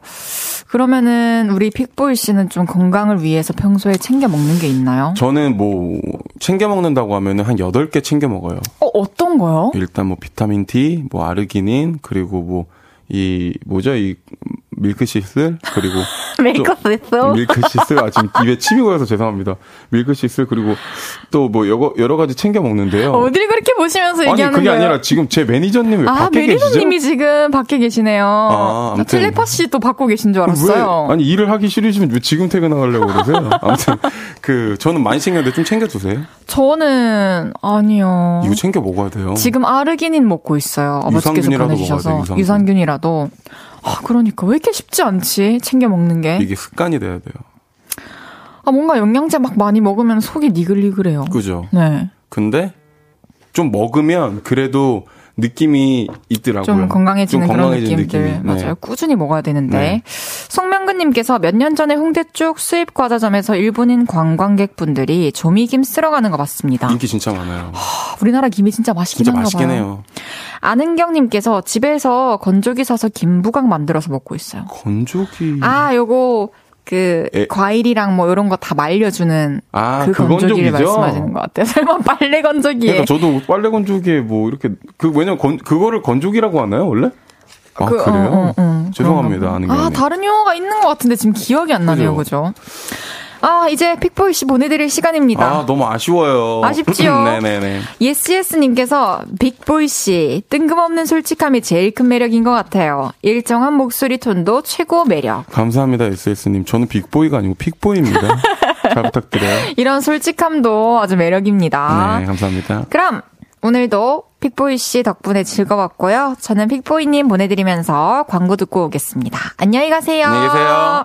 그러면은 우리 픽보이 씨는 좀 건강을 위해서 평소에 챙겨 먹는 게 있나요? 저는 뭐 챙겨 먹는다고 하면은 한 8개 챙겨 먹어요. 어, 어떤 거요? 일단 뭐 비타민 D, 뭐 아르기닌, 그리고 뭐 이 뭐죠? 이 밀크시슬 그리고 밀크시슬 밀크시슬 아 지금 입에 침이 고여서 죄송합니다. 밀크시슬 그리고 또 뭐 여러 여러 가지 챙겨 먹는데요. 어딜 그렇게 보시면서 아니 얘기하는 그게 거예요? 아니라 지금 제 매니저님 왜 아, 밖에 계시죠? 매니저님이 지금 밖에 계시네요. 아, 아무튼. 텔레파시 또 받고 계신 줄 알았어요. 왜 아니 일을 하기 싫으시면 왜 지금 퇴근하려고 그러세요? 아무튼 그 저는 많이 챙겼는데 좀 챙겨 주세요. 저는 아니요. 이거 챙겨 먹어야 돼요. 지금 아르기닌 먹고 있어요. 아버지께서 보내주셔서 유산균. 유산균이라도. 아, 그러니까 왜 이렇게 쉽지 않지? 챙겨 먹는 게. 이게 습관이 돼야 돼요. 아, 뭔가 영양제 막 많이 먹으면 속이 니글니글해요. 그죠? 네. 근데 좀 먹으면 그래도 느낌이 있더라고요. 좀 건강해지는 좀 그런 느낌들. 느낌이. 네. 맞아요. 꾸준히 먹어야 되는데. 네. 송명근님께서 몇 년 전에 홍대 쪽 수입 과자점에서 일본인 관광객분들이 조미김 쓸어 가는 거 봤습니다. 인기 진짜 많아요. 아, 우리나라 김이 진짜 맛있긴 진짜 맛있긴 봐요. 해요. 아는경님께서 집에서 건조기 사서 김부각 만들어서 먹고 있어요. 건조기. 아, 요거 그 에. 과일이랑 뭐 이런 거 다 말려주는 아, 그 그 건조기를 건조기죠? 말씀하시는 것 같아요. 설마 빨래 건조기에 그러니까 저도 빨래 건조기에 뭐 이렇게 그 왜냐면 건, 그거를 건조기라고 하나요 원래? 아 그, 그, 래요 어, 어, 어. 죄송합니다 아는. 아, 게. 다른 용어가 있는 것 같은데 지금 기억이 안 나네요. 그죠? 아, 이제 픽보이 씨 보내드릴 시간입니다. 아 너무 아쉬워요. 아쉽지요? 네네네. 예스예스님께서 빅보이 씨 뜬금없는 솔직함이 제일 큰 매력인 것 같아요. 일정한 목소리 톤도 최고 매력. 감사합니다 SS님. 저는 빅보이가 아니고 픽보이입니다. 잘 부탁드려요. 이런 솔직함도 아주 매력입니다. 네 감사합니다. 그럼 오늘도 픽보이 씨 덕분에 즐거웠고요. 저는 픽보이님 보내드리면서 광고 듣고 오겠습니다. 안녕히 가세요. 안녕히 계세요.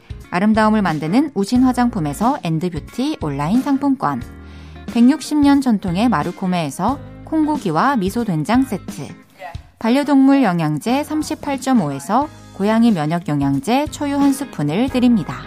아름다움을 만드는 우신 화장품에서 엔드뷰티 온라인 상품권 160년 전통의 마루코메에서 콩고기와 미소된장 세트 반려동물 영양제 38.5에서 고양이 면역 영양제 초유 한 스푼을 드립니다.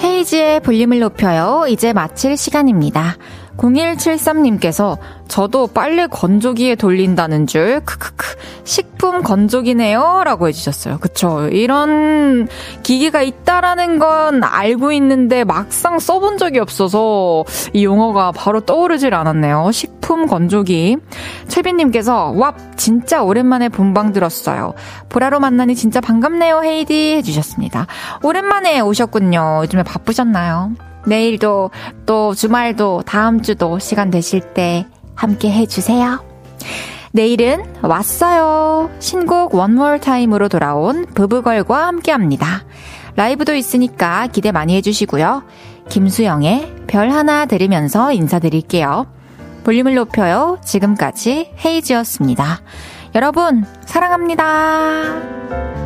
헤이지의 볼륨을 높여요. 이제 마칠 시간입니다. 0173님께서 저도 빨래 건조기에 돌린다는 줄 크크크 식품 건조기네요 라고 해주셨어요. 그쵸 이런 기계가 있다라는 건 알고 있는데 막상 써본 적이 없어서 이 용어가 바로 떠오르질 않았네요. 식품 건조기 최빈님께서 와 진짜 오랜만에 본방 들었어요. 보라로 만나니 진짜 반갑네요 헤이디 해주셨습니다. 오랜만에 오셨군요. 요즘에 바쁘셨나요? 내일도 또 주말도 다음 주도 시간 되실 때 함께 해주세요. 내일은 왔어요. 신곡 원몰 타임으로 돌아온 부부걸과 함께 합니다. 라이브도 있으니까 기대 많이 해주시고요. 김수영의 별 하나 들으면서 인사드릴게요. 볼륨을 높여요. 지금까지 헤이지였습니다. 여러분, 사랑합니다.